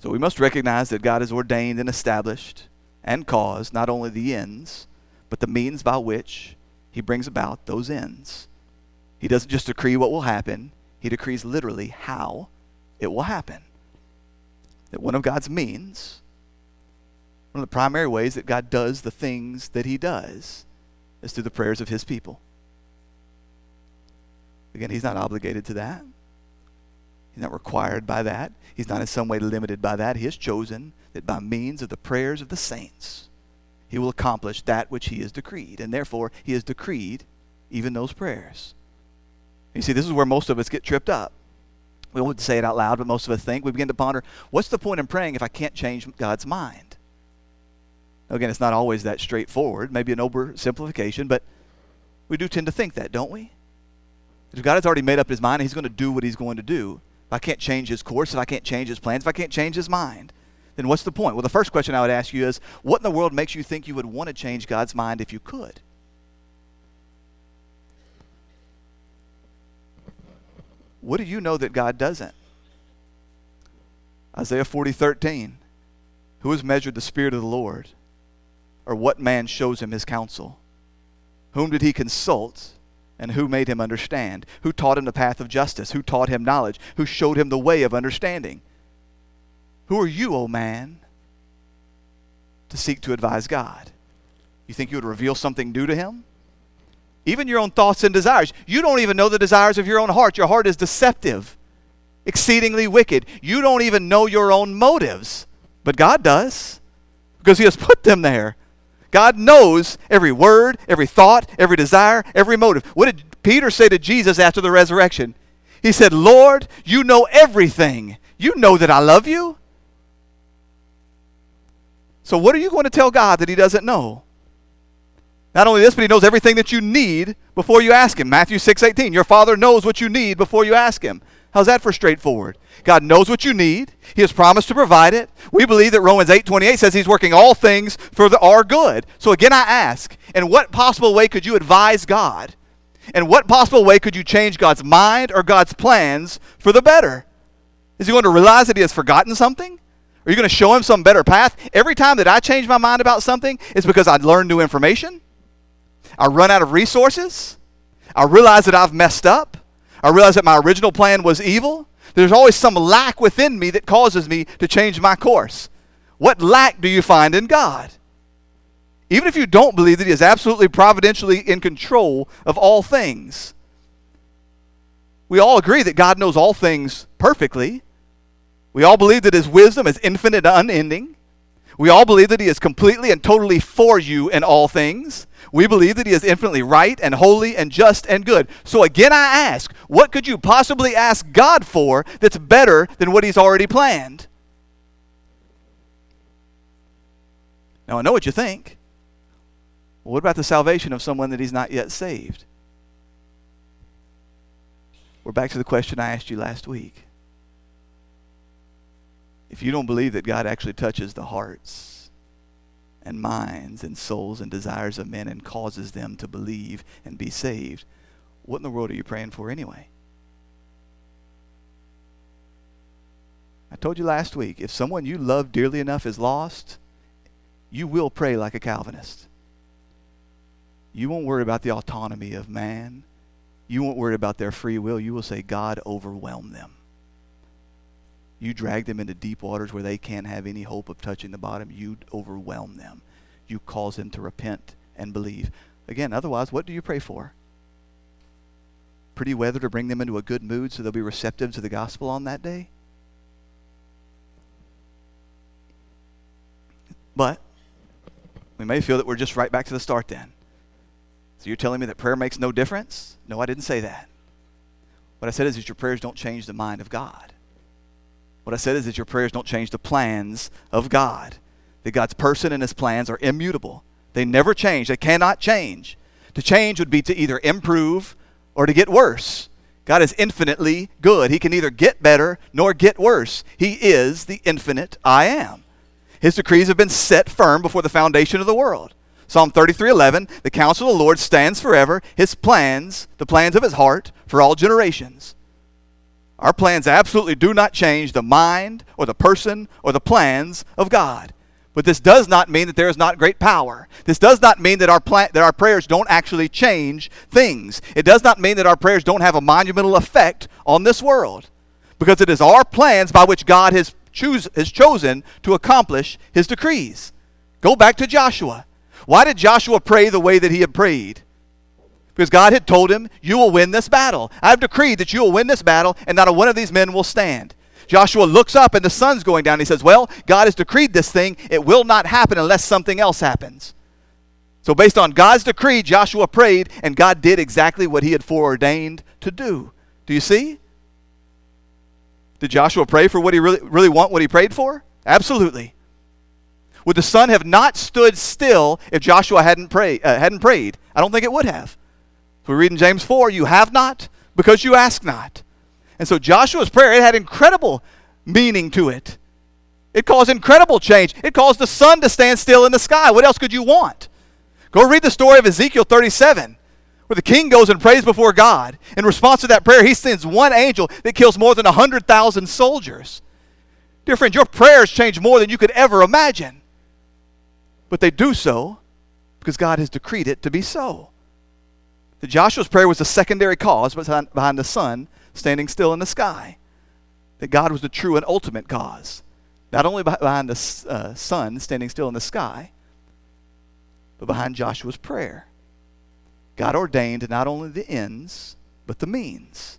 So we must recognize that God has ordained and established and caused not only the ends, but the means by which He brings about those ends. He doesn't just decree what will happen, he decrees literally how it will happen. That one of God's means, one of the primary ways that God does the things that He does, is through the prayers of His people. Again, He's not obligated to that. He's not required by that. He's not in some way limited by that. He has chosen that by means of the prayers of the saints, He will accomplish that which He has decreed. And therefore, He has decreed even those prayers. You see, this is where most of us get tripped up. We won't say it out loud, but most of us think. We begin to ponder what's the point in praying if I can't change God's mind? Again, it's not always that straightforward, maybe an oversimplification, but we do tend to think that, don't we? If God has already made up his mind he's going to do what he's going to do, if I can't change his course, if I can't change his plans, if I can't change his mind, then what's the point? Well, the first question I would ask you is what in the world makes you think you would want to change God's mind if you could? What do you know that God doesn't? Isaiah 40, 13. Who has measured the Spirit of the Lord? Or what man shows him his counsel? Whom did he consult? And who made him understand? Who taught him the path of justice? Who taught him knowledge? Who showed him the way of understanding? Who are you, O oh man, to seek to advise God? You think you would reveal something new to him? even your own thoughts and desires. You don't even know the desires of your own heart. Your heart is deceptive, exceedingly wicked. You don't even know your own motives, but God does because He has put them there. God knows every word, every thought, every desire, every motive. What did Peter say to Jesus after the resurrection? He said, Lord, you know everything. You know that I love you. So, what are you going to tell God that He doesn't know? Not only this, but he knows everything that you need before you ask him. Matthew 6 18. Your father knows what you need before you ask him. How's that for straightforward? God knows what you need. He has promised to provide it. We believe that Romans 8 28 says he's working all things for the, our good. So again, I ask, in what possible way could you advise God? In what possible way could you change God's mind or God's plans for the better? Is he going to realize that he has forgotten something? Are you going to show him some better path? Every time that I change my mind about something, it's because I learned new information. I run out of resources. I realize that I've messed up. I realize that my original plan was evil. There's always some lack within me that causes me to change my course. What lack do you find in God? Even if you don't believe that He is absolutely providentially in control of all things, we all agree that God knows all things perfectly. We all believe that his wisdom is infinite and unending. We all believe that he is completely and totally for you in all things. We believe that he is infinitely right and holy and just and good. So again, I ask, what could you possibly ask God for that's better than what he's already planned? Now, I know what you think. Well, what about the salvation of someone that he's not yet saved? We're back to the question I asked you last week. If you don't believe that God actually touches the hearts and minds and souls and desires of men and causes them to believe and be saved, what in the world are you praying for anyway? I told you last week if someone you love dearly enough is lost, you will pray like a Calvinist. You won't worry about the autonomy of man. You won't worry about their free will. You will say, God, overwhelm them. You drag them into deep waters where they can't have any hope of touching the bottom. You overwhelm them. You cause them to repent and believe. Again, otherwise, what do you pray for? Pretty weather to bring them into a good mood so they'll be receptive to the gospel on that day? But we may feel that we're just right back to the start then. So you're telling me that prayer makes no difference? No, I didn't say that. What I said is that your prayers don't change the mind of God. What I said is that your prayers don't change the plans of God. That God's person and his plans are immutable. They never change. They cannot change. To change would be to either improve or to get worse. God is infinitely good. He can neither get better nor get worse. He is the infinite I am. His decrees have been set firm before the foundation of the world. Psalm 33:11, the counsel of the Lord stands forever, his plans, the plans of his heart for all generations. Our plans absolutely do not change the mind or the person or the plans of God. But this does not mean that there is not great power. This does not mean that our, plan, that our prayers don't actually change things. It does not mean that our prayers don't have a monumental effect on this world. Because it is our plans by which God has, choose, has chosen to accomplish his decrees. Go back to Joshua. Why did Joshua pray the way that he had prayed? Because God had told him, You will win this battle. I have decreed that you will win this battle, and not a one of these men will stand. Joshua looks up, and the sun's going down. He says, Well, God has decreed this thing. It will not happen unless something else happens. So, based on God's decree, Joshua prayed, and God did exactly what he had foreordained to do. Do you see? Did Joshua pray for what he really, really want what he prayed for? Absolutely. Would the sun have not stood still if Joshua hadn't, pray, uh, hadn't prayed? I don't think it would have. We read in James 4, you have not because you ask not. And so Joshua's prayer, it had incredible meaning to it. It caused incredible change. It caused the sun to stand still in the sky. What else could you want? Go read the story of Ezekiel 37, where the king goes and prays before God. In response to that prayer, he sends one angel that kills more than 100,000 soldiers. Dear friend, your prayers change more than you could ever imagine. But they do so because God has decreed it to be so. That Joshua's prayer was the secondary cause behind the sun standing still in the sky. That God was the true and ultimate cause. Not only behind the uh, sun standing still in the sky, but behind Joshua's prayer. God ordained not only the ends, but the means.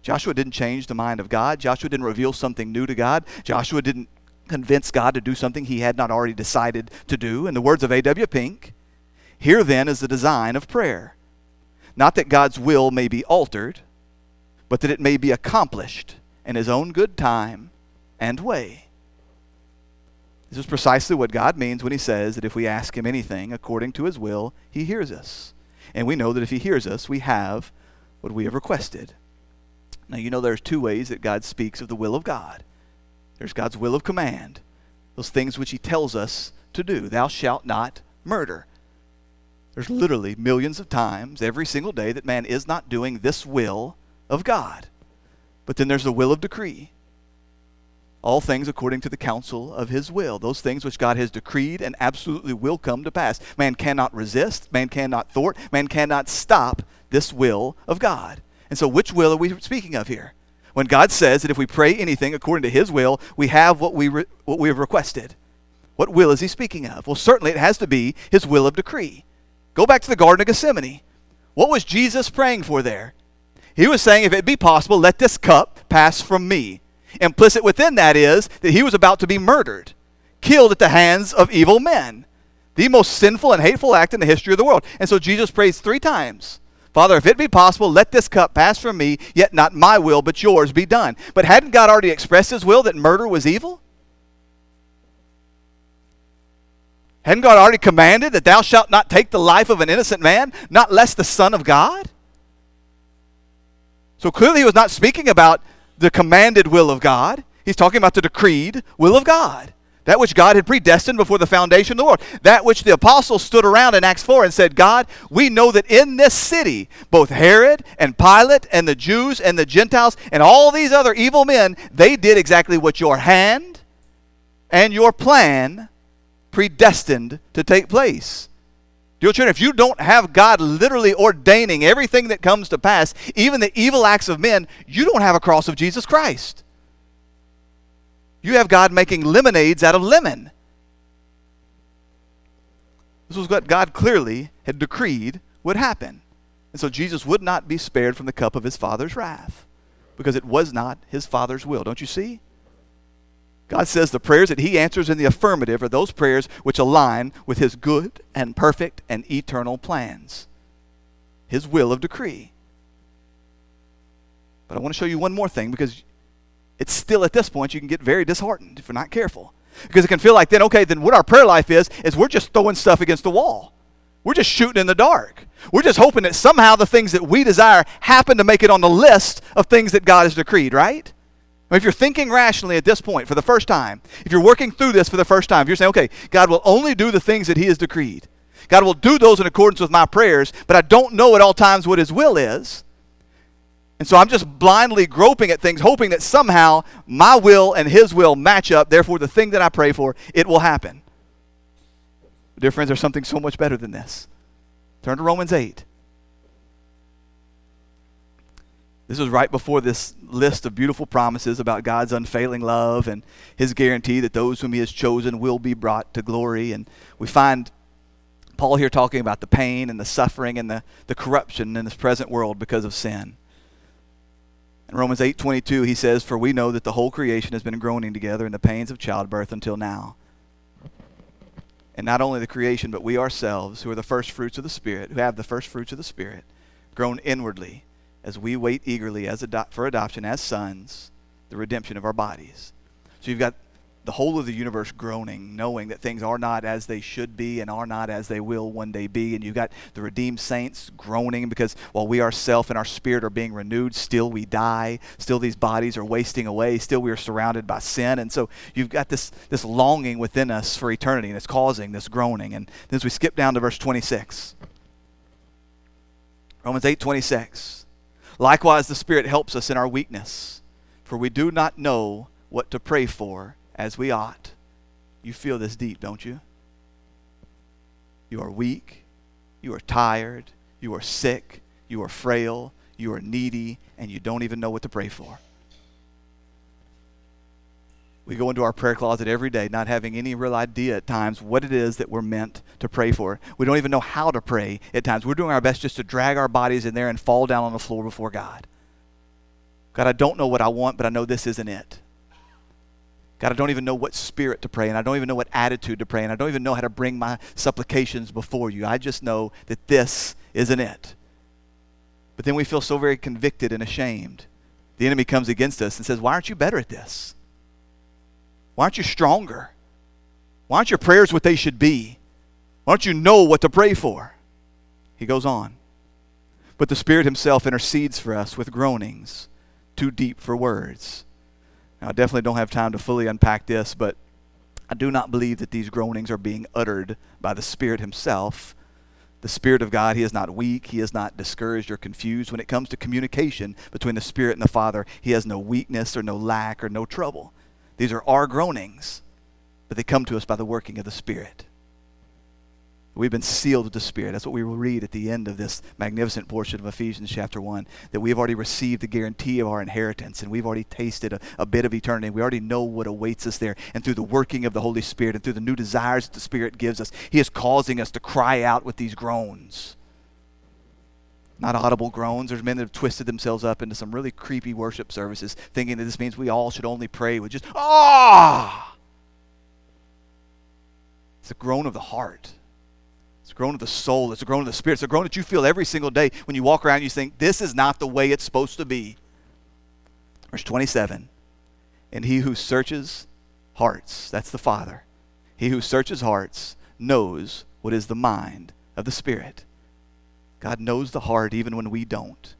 Joshua didn't change the mind of God. Joshua didn't reveal something new to God. Joshua didn't convince God to do something he had not already decided to do. In the words of A.W. Pink, here then is the design of prayer not that God's will may be altered, but that it may be accomplished in His own good time and way. This is precisely what God means when He says that if we ask Him anything according to His will, He hears us. And we know that if He hears us, we have what we have requested. Now, you know there's two ways that God speaks of the will of God there's God's will of command, those things which He tells us to do. Thou shalt not murder. There's literally millions of times every single day that man is not doing this will of God. But then there's the will of decree. All things according to the counsel of his will. Those things which God has decreed and absolutely will come to pass. Man cannot resist, man cannot thwart, man cannot stop this will of God. And so, which will are we speaking of here? When God says that if we pray anything according to his will, we have what we, re- what we have requested. What will is he speaking of? Well, certainly it has to be his will of decree. Go back to the Garden of Gethsemane. What was Jesus praying for there? He was saying, if it be possible, let this cup pass from me. Implicit within that is that he was about to be murdered, killed at the hands of evil men. The most sinful and hateful act in the history of the world. And so Jesus prays three times Father, if it be possible, let this cup pass from me, yet not my will, but yours be done. But hadn't God already expressed his will that murder was evil? Hadn't God already commanded that thou shalt not take the life of an innocent man, not less the Son of God? So clearly he was not speaking about the commanded will of God. He's talking about the decreed will of God. That which God had predestined before the foundation of the world. That which the apostles stood around in Acts 4 and said, God, we know that in this city, both Herod and Pilate and the Jews and the Gentiles and all these other evil men, they did exactly what your hand and your plan predestined to take place. Dear children, if you don't have God literally ordaining everything that comes to pass, even the evil acts of men, you don't have a cross of Jesus Christ. You have God making lemonades out of lemon. This was what God clearly had decreed would happen. And so Jesus would not be spared from the cup of his Father's wrath because it was not his Father's will. Don't you see? God says the prayers that he answers in the affirmative are those prayers which align with his good and perfect and eternal plans, his will of decree. But I want to show you one more thing because it's still at this point you can get very disheartened if you're not careful. Because it can feel like then, okay, then what our prayer life is, is we're just throwing stuff against the wall. We're just shooting in the dark. We're just hoping that somehow the things that we desire happen to make it on the list of things that God has decreed, right? If you're thinking rationally at this point for the first time, if you're working through this for the first time, if you're saying, okay, God will only do the things that He has decreed. God will do those in accordance with my prayers, but I don't know at all times what His will is. And so I'm just blindly groping at things, hoping that somehow my will and His will match up. Therefore, the thing that I pray for, it will happen. Dear friends, there's something so much better than this. Turn to Romans 8. This was right before this list of beautiful promises about God's unfailing love and his guarantee that those whom he has chosen will be brought to glory. And we find Paul here talking about the pain and the suffering and the, the corruption in this present world because of sin. In Romans 8:22 he says, "For we know that the whole creation has been groaning together in the pains of childbirth until now." And not only the creation, but we ourselves, who are the first fruits of the Spirit, who have the first fruits of the Spirit, groan inwardly as we wait eagerly as ado- for adoption as sons, the redemption of our bodies. So you've got the whole of the universe groaning, knowing that things are not as they should be and are not as they will one day be. And you've got the redeemed saints groaning because while we ourselves and our spirit are being renewed, still we die. Still these bodies are wasting away. Still we are surrounded by sin. And so you've got this, this longing within us for eternity, and it's causing this groaning. And then as we skip down to verse 26, Romans 8 26. Likewise, the Spirit helps us in our weakness, for we do not know what to pray for as we ought. You feel this deep, don't you? You are weak, you are tired, you are sick, you are frail, you are needy, and you don't even know what to pray for. We go into our prayer closet every day not having any real idea at times what it is that we're meant to pray for. We don't even know how to pray at times. We're doing our best just to drag our bodies in there and fall down on the floor before God. God, I don't know what I want, but I know this isn't it. God, I don't even know what spirit to pray, and I don't even know what attitude to pray, and I don't even know how to bring my supplications before you. I just know that this isn't it. But then we feel so very convicted and ashamed. The enemy comes against us and says, Why aren't you better at this? Why aren't you stronger? Why aren't your prayers what they should be? Why don't you know what to pray for? He goes on. But the Spirit Himself intercedes for us with groanings too deep for words. Now, I definitely don't have time to fully unpack this, but I do not believe that these groanings are being uttered by the Spirit Himself. The Spirit of God, He is not weak. He is not discouraged or confused. When it comes to communication between the Spirit and the Father, He has no weakness or no lack or no trouble. These are our groanings, but they come to us by the working of the Spirit. We've been sealed with the Spirit. That's what we will read at the end of this magnificent portion of Ephesians chapter 1. That we've already received the guarantee of our inheritance and we've already tasted a, a, bit of eternity. We already know what awaits us there. And through the working of the Holy Spirit and through the new desires that the Spirit gives us, He is causing us to cry out with these groans. Not audible groans. There's men that have twisted themselves up into some really creepy worship services, thinking that this means we all should only pray with just, ah! It's a groan of the heart. It's a groan of the soul. It's a groan of the spirit. It's a groan that you feel every single day when you walk around you think, this is not the way it's supposed to be. Verse 27 And he who searches hearts, that's the Father, he who searches hearts knows what is the mind of the Spirit. God knows the heart even when we don't.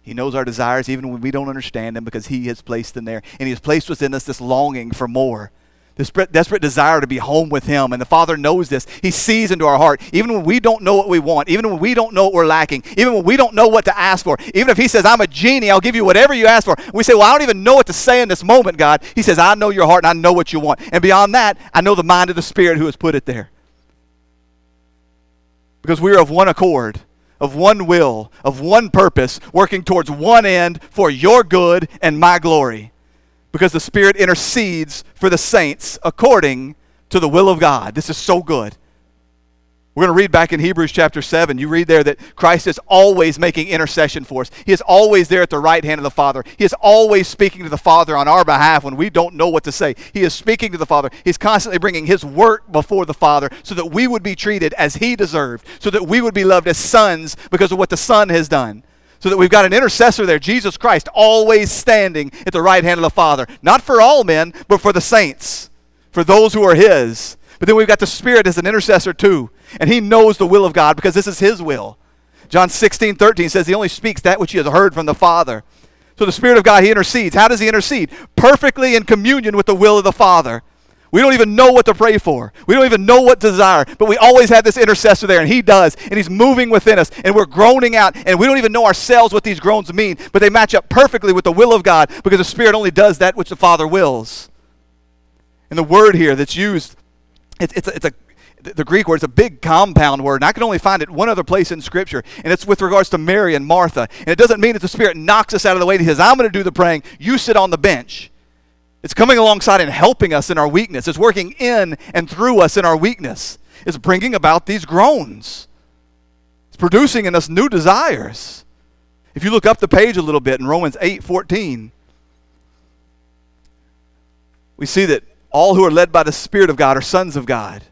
He knows our desires even when we don't understand them because He has placed them there. And He has placed within us this longing for more this desperate desire to be home with Him. And the Father knows this. He sees into our heart, even when we don't know what we want, even when we don't know what we're lacking, even when we don't know what to ask for. Even if He says, I'm a genie, I'll give you whatever you ask for. We say, Well, I don't even know what to say in this moment, God. He says, I know your heart and I know what you want. And beyond that, I know the mind of the Spirit who has put it there. Because we are of one accord of one will, of one purpose, working towards one end for your good and my glory because the Spirit intercedes for the saints according to the will of God. This is so good. We're going to read back in Hebrews chapter 7. You read there that Christ is always making intercession for us. He is always there at the right hand of the Father. He is always speaking to the Father on our behalf when we don't know what to say. He is speaking to the Father. He's constantly bringing His work before the Father so that we would be treated as He deserved, so that we would be loved as sons because of what the Son has done. So that we've got an intercessor there, Jesus Christ, always standing at the right hand of the Father. Not for all men, but for the saints, for those who are His. But then we've got the Spirit as an intercessor too. And He knows the will of God because this is His will. John 16, 13 says He only speaks that which He has heard from the Father. So the Spirit of God, He intercedes. How does He intercede? Perfectly in communion with the will of the Father. We don't even know what to pray for. We don't even know what to desire. But we always have this intercessor there, and he does. And he's moving within us, and we're groaning out, and we don't even know ourselves what these groans mean. But they match up perfectly with the will of God because the Spirit only does that which the Father wills. And the word here that's used, it's, it's, a, it's a the Greek word, it's a big compound word, and I can only find it one other place in Scripture, and it's with regards to Mary and Martha. And it doesn't mean that the Spirit knocks us out of the way He says, I'm going to do the praying, you sit on the bench. It's coming alongside and helping us in our weakness. It's working in and through us in our weakness. It's bringing about these groans. It's producing in us new desires. If you look up the page a little bit in Romans 8 14, we see that all who are led by the Spirit of God are sons of God.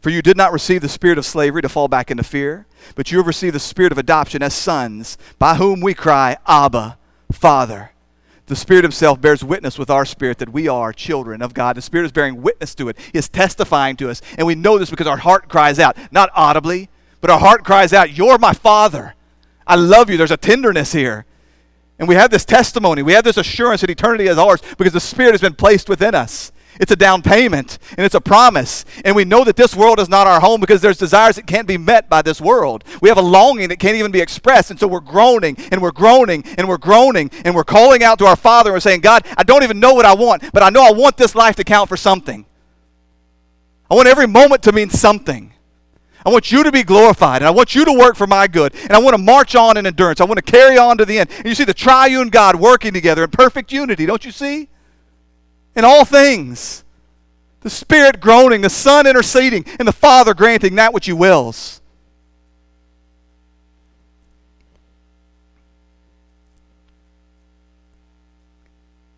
For you did not receive the spirit of slavery to fall back into fear, but you have received the spirit of adoption as sons, by whom we cry, Abba, Father. The Spirit Himself bears witness with our spirit that we are children of God. The Spirit is bearing witness to it, He is testifying to us. And we know this because our heart cries out, not audibly, but our heart cries out, You're my Father. I love you. There's a tenderness here. And we have this testimony, we have this assurance that eternity is ours because the Spirit has been placed within us. It's a down payment and it's a promise. And we know that this world is not our home because there's desires that can't be met by this world. We have a longing that can't even be expressed. And so we're groaning and we're groaning and we're groaning and we're calling out to our Father and we're saying, God, I don't even know what I want, but I know I want this life to count for something. I want every moment to mean something. I want you to be glorified, and I want you to work for my good, and I want to march on in endurance. I want to carry on to the end. And you see the triune God working together in perfect unity, don't you see? In all things. The Spirit groaning, the Son interceding, and the Father granting that which He wills.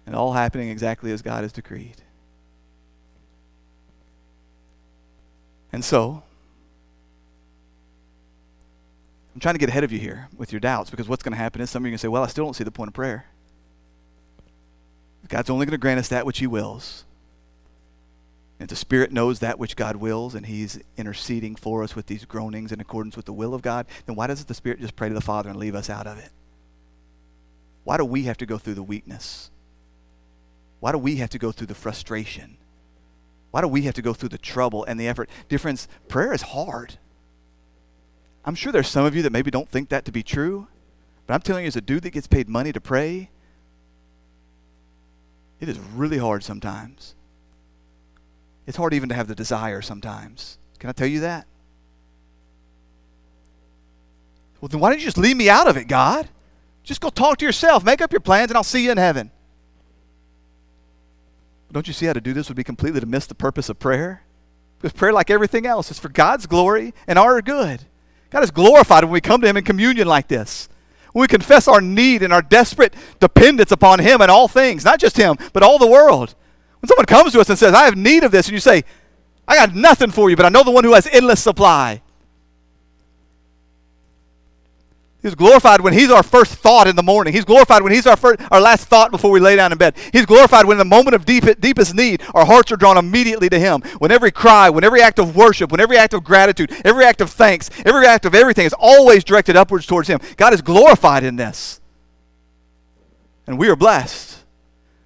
And all happening exactly as God has decreed. And so, I'm trying to get ahead of you here with your doubts because what's going to happen is some of you are going to say, Well, I still don't see the point of prayer. God's only going to grant us that which He wills. And the Spirit knows that which God wills, and He's interceding for us with these groanings in accordance with the will of God, then why doesn't the Spirit just pray to the Father and leave us out of it? Why do we have to go through the weakness? Why do we have to go through the frustration? Why do we have to go through the trouble and the effort? Difference, prayer is hard. I'm sure there's some of you that maybe don't think that to be true, but I'm telling you, as a dude that gets paid money to pray, it is really hard sometimes. It's hard even to have the desire sometimes. Can I tell you that? Well, then why don't you just leave me out of it, God? Just go talk to yourself. Make up your plans, and I'll see you in heaven. Don't you see how to do this would be completely to miss the purpose of prayer? Because prayer, like everything else, is for God's glory and our good. God is glorified when we come to Him in communion like this. We confess our need and our desperate dependence upon Him and all things, not just Him, but all the world. When someone comes to us and says, I have need of this, and you say, I got nothing for you, but I know the one who has endless supply. He's glorified when he's our first thought in the morning. He's glorified when he's our, first, our last thought before we lay down in bed. He's glorified when in the moment of deep, deepest need, our hearts are drawn immediately to him. When every cry, when every act of worship, when every act of gratitude, every act of thanks, every act of everything is always directed upwards towards him. God is glorified in this. And we are blessed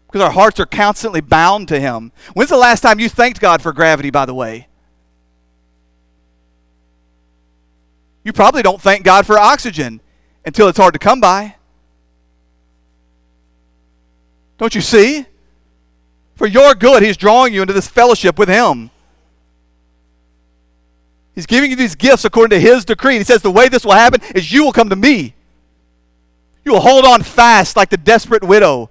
because our hearts are constantly bound to him. When's the last time you thanked God for gravity, by the way? You probably don't thank God for oxygen until it's hard to come by. Don't you see? For your good, He's drawing you into this fellowship with Him. He's giving you these gifts according to His decree. And He says the way this will happen is you will come to me. You will hold on fast like the desperate widow,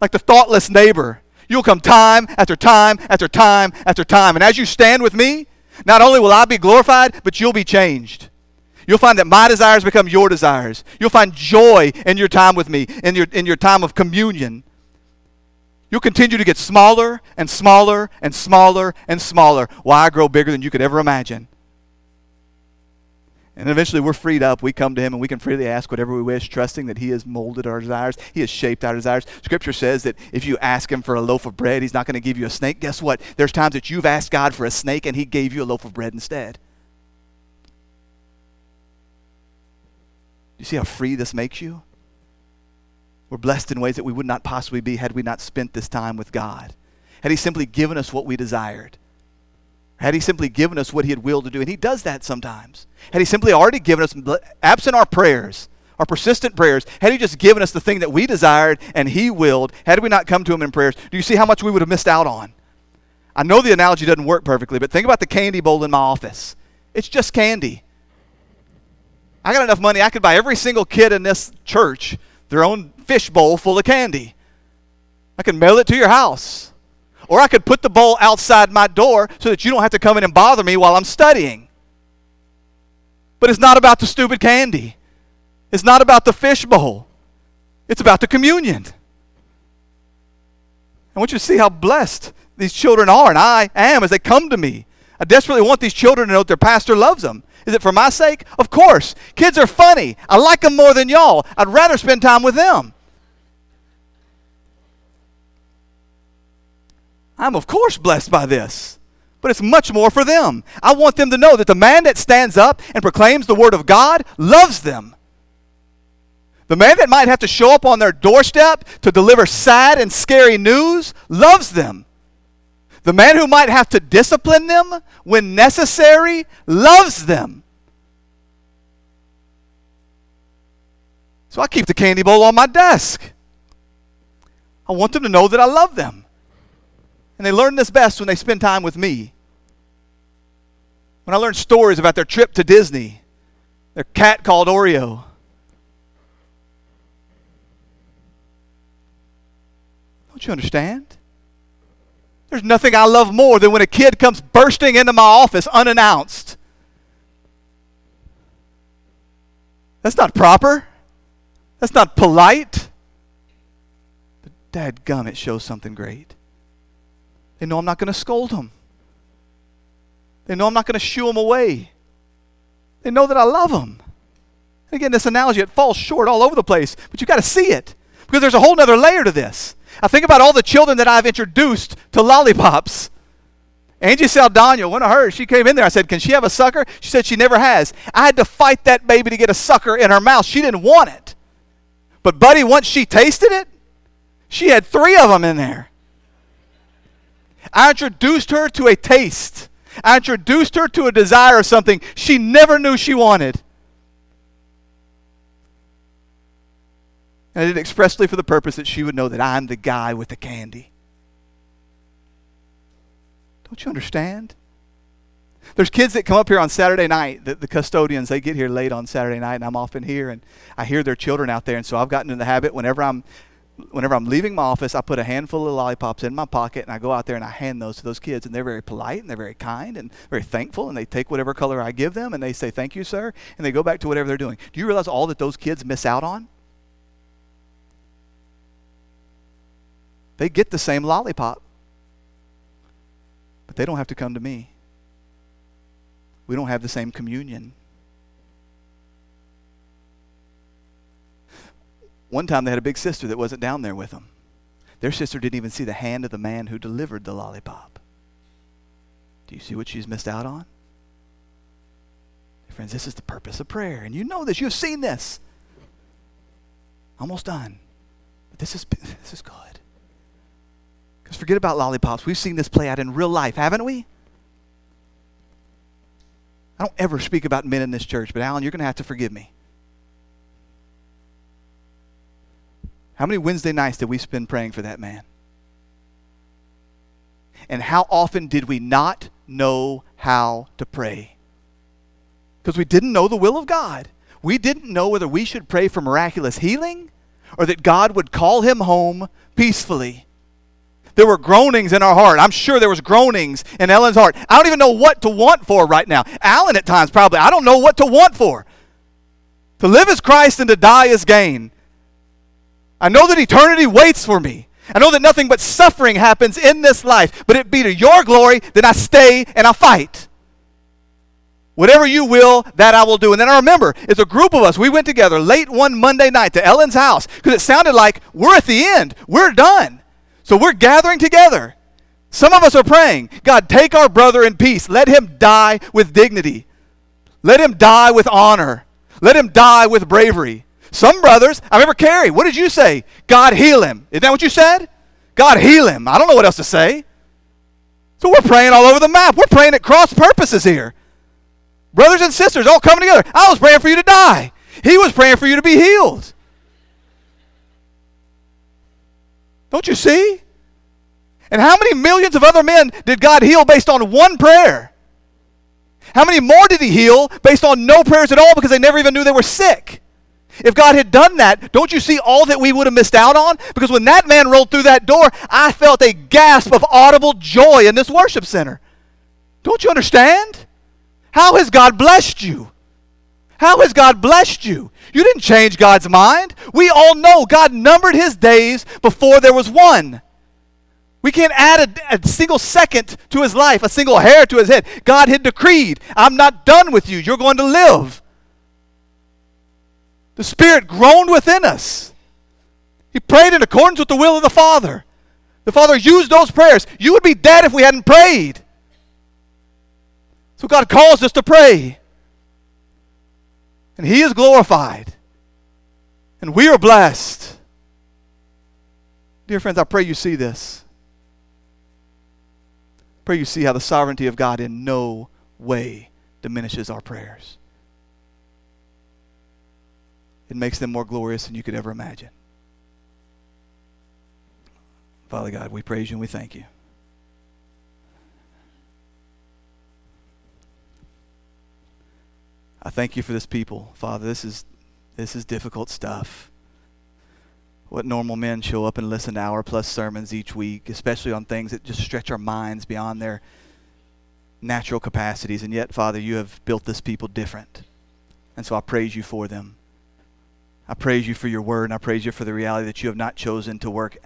like the thoughtless neighbor. You'll come time after time after time after time. And as you stand with me, not only will I be glorified, but you'll be changed. You'll find that my desires become your desires. You'll find joy in your time with me, in your, in your time of communion. You'll continue to get smaller and smaller and smaller and smaller while I grow bigger than you could ever imagine. And eventually we're freed up. We come to Him and we can freely ask whatever we wish, trusting that He has molded our desires. He has shaped our desires. Scripture says that if you ask Him for a loaf of bread, He's not going to give you a snake. Guess what? There's times that you've asked God for a snake and He gave you a loaf of bread instead. You see how free this makes you? We're blessed in ways that we would not possibly be had we not spent this time with God. Had He simply given us what we desired. Had He simply given us what He had willed to do. And He does that sometimes. Had He simply already given us, absent our prayers, our persistent prayers, had He just given us the thing that we desired and He willed, had we not come to Him in prayers, do you see how much we would have missed out on? I know the analogy doesn't work perfectly, but think about the candy bowl in my office. It's just candy. I got enough money, I could buy every single kid in this church their own fishbowl full of candy. I could mail it to your house. Or I could put the bowl outside my door so that you don't have to come in and bother me while I'm studying. But it's not about the stupid candy. It's not about the fishbowl. It's about the communion. I want you to see how blessed these children are, and I am as they come to me. I desperately want these children to know that their pastor loves them. Is it for my sake? Of course. Kids are funny. I like them more than y'all. I'd rather spend time with them. I'm, of course, blessed by this, but it's much more for them. I want them to know that the man that stands up and proclaims the Word of God loves them. The man that might have to show up on their doorstep to deliver sad and scary news loves them. The man who might have to discipline them when necessary loves them. So I keep the candy bowl on my desk. I want them to know that I love them. And they learn this best when they spend time with me. When I learn stories about their trip to Disney, their cat called Oreo. Don't you understand? There's nothing I love more than when a kid comes bursting into my office unannounced. That's not proper. That's not polite. But dad gum, it shows something great. They know I'm not going to scold them. They know I'm not going to shoo them away. They know that I love them. And again, this analogy, it falls short all over the place, but you've got to see it. Because there's a whole other layer to this. I think about all the children that I've introduced to lollipops. Angie Saldana, one of hers, she came in there. I said, Can she have a sucker? She said she never has. I had to fight that baby to get a sucker in her mouth. She didn't want it. But, buddy, once she tasted it, she had three of them in there. I introduced her to a taste. I introduced her to a desire of something she never knew she wanted. And I did it expressly for the purpose that she would know that I'm the guy with the candy. Don't you understand? There's kids that come up here on Saturday night, the, the, custodians, they get here late on Saturday night, and I'm often here, and I hear their children out there. And so I've gotten in the habit whenever I'm whenever I'm leaving my office, I put a handful of lollipops in my pocket and I go out there and I hand those to those kids. And they're very polite and they're very kind and very thankful. And they take whatever color I give them and they say, Thank you, sir. And they go back to whatever they're doing. Do you realize all that those kids miss out on? They get the same lollipop, but they don't have to come to me. We don't have the same communion. One time they had a big sister that wasn't down there with them. Their sister didn't even see the hand of the man who delivered the lollipop. Do you see what she's missed out on? Friends, this is the purpose of prayer. And you know this. You've seen this. Almost done. But this is, this is good. Forget about lollipops. We've seen this play out in real life, haven't we? I don't ever speak about men in this church, but Alan, you're going to have to forgive me. How many Wednesday nights did we spend praying for that man? And how often did we not know how to pray? Because we didn't know the will of God. We didn't know whether we should pray for miraculous healing or that God would call him home peacefully. There were groanings in our heart. I'm sure there was groanings in Ellen's heart. I don't even know what to want for right now. Alan at times probably. I don't know what to want for. To live as Christ and to die as gain. I know that eternity waits for me. I know that nothing but suffering happens in this life, but it be to your glory that I stay and I fight. Whatever you will, that I will do. And then I remember, as a group of us, we went together late one Monday night to Ellen's house because it sounded like we're at the end. We're done. So we're gathering together. Some of us are praying, God, take our brother in peace. Let him die with dignity. Let him die with honor. Let him die with bravery. Some brothers, I remember Carrie, what did you say? God heal him. Isn't that what you said? God heal him. I don't know what else to say. So we're praying all over the map. We're praying at cross purposes here. Brothers and sisters all coming together. I was praying for you to die. He was praying for you to be healed. Don't you see? And how many millions of other men did God heal based on one prayer? How many more did he heal based on no prayers at all because they never even knew they were sick? If God had done that, don't you see all that we would have missed out on? Because when that man rolled through that door, I felt a gasp of audible joy in this worship center. Don't you understand? How has God blessed you? How has God blessed you? You didn't change God's mind. We all know God numbered his days before there was one. We can't add a, a, single second to his life, a single hair to his head. God had decreed, I'm not done with you. You're going to live. The Spirit groaned within us. He prayed in accordance with the will of the Father. The Father used those prayers. You would be dead if we hadn't prayed. So God calls us to pray. And He is glorified. And we are blessed. Dear friends, I pray you see this. Pray you see how the sovereignty of God in no way diminishes our prayers it makes them more glorious than you could ever imagine. Father God, we praise you and we thank you. I thank you for this people, Father. This is this is difficult stuff. What normal men show up and listen to hour plus sermons each week, especially on things that just stretch our minds beyond their natural capacities. And yet, Father, you have built this people different. And so I praise you for them. I praise you for your word, and I praise you for the reality that you have not chosen to work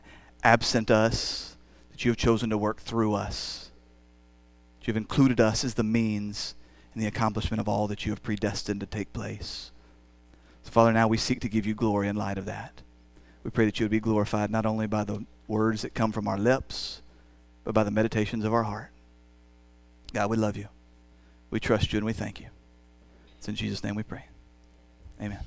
absent us, that you have chosen to work through us. That you have included us as the means in the accomplishment of all that you have predestined to take place. So, Father, now we seek to give you glory in light of that. We pray that you would be glorified not only by the words that come from our lips, but by the meditations of our heart. God, we love you. We trust you and we thank you. It's in Jesus' name we pray. Amen.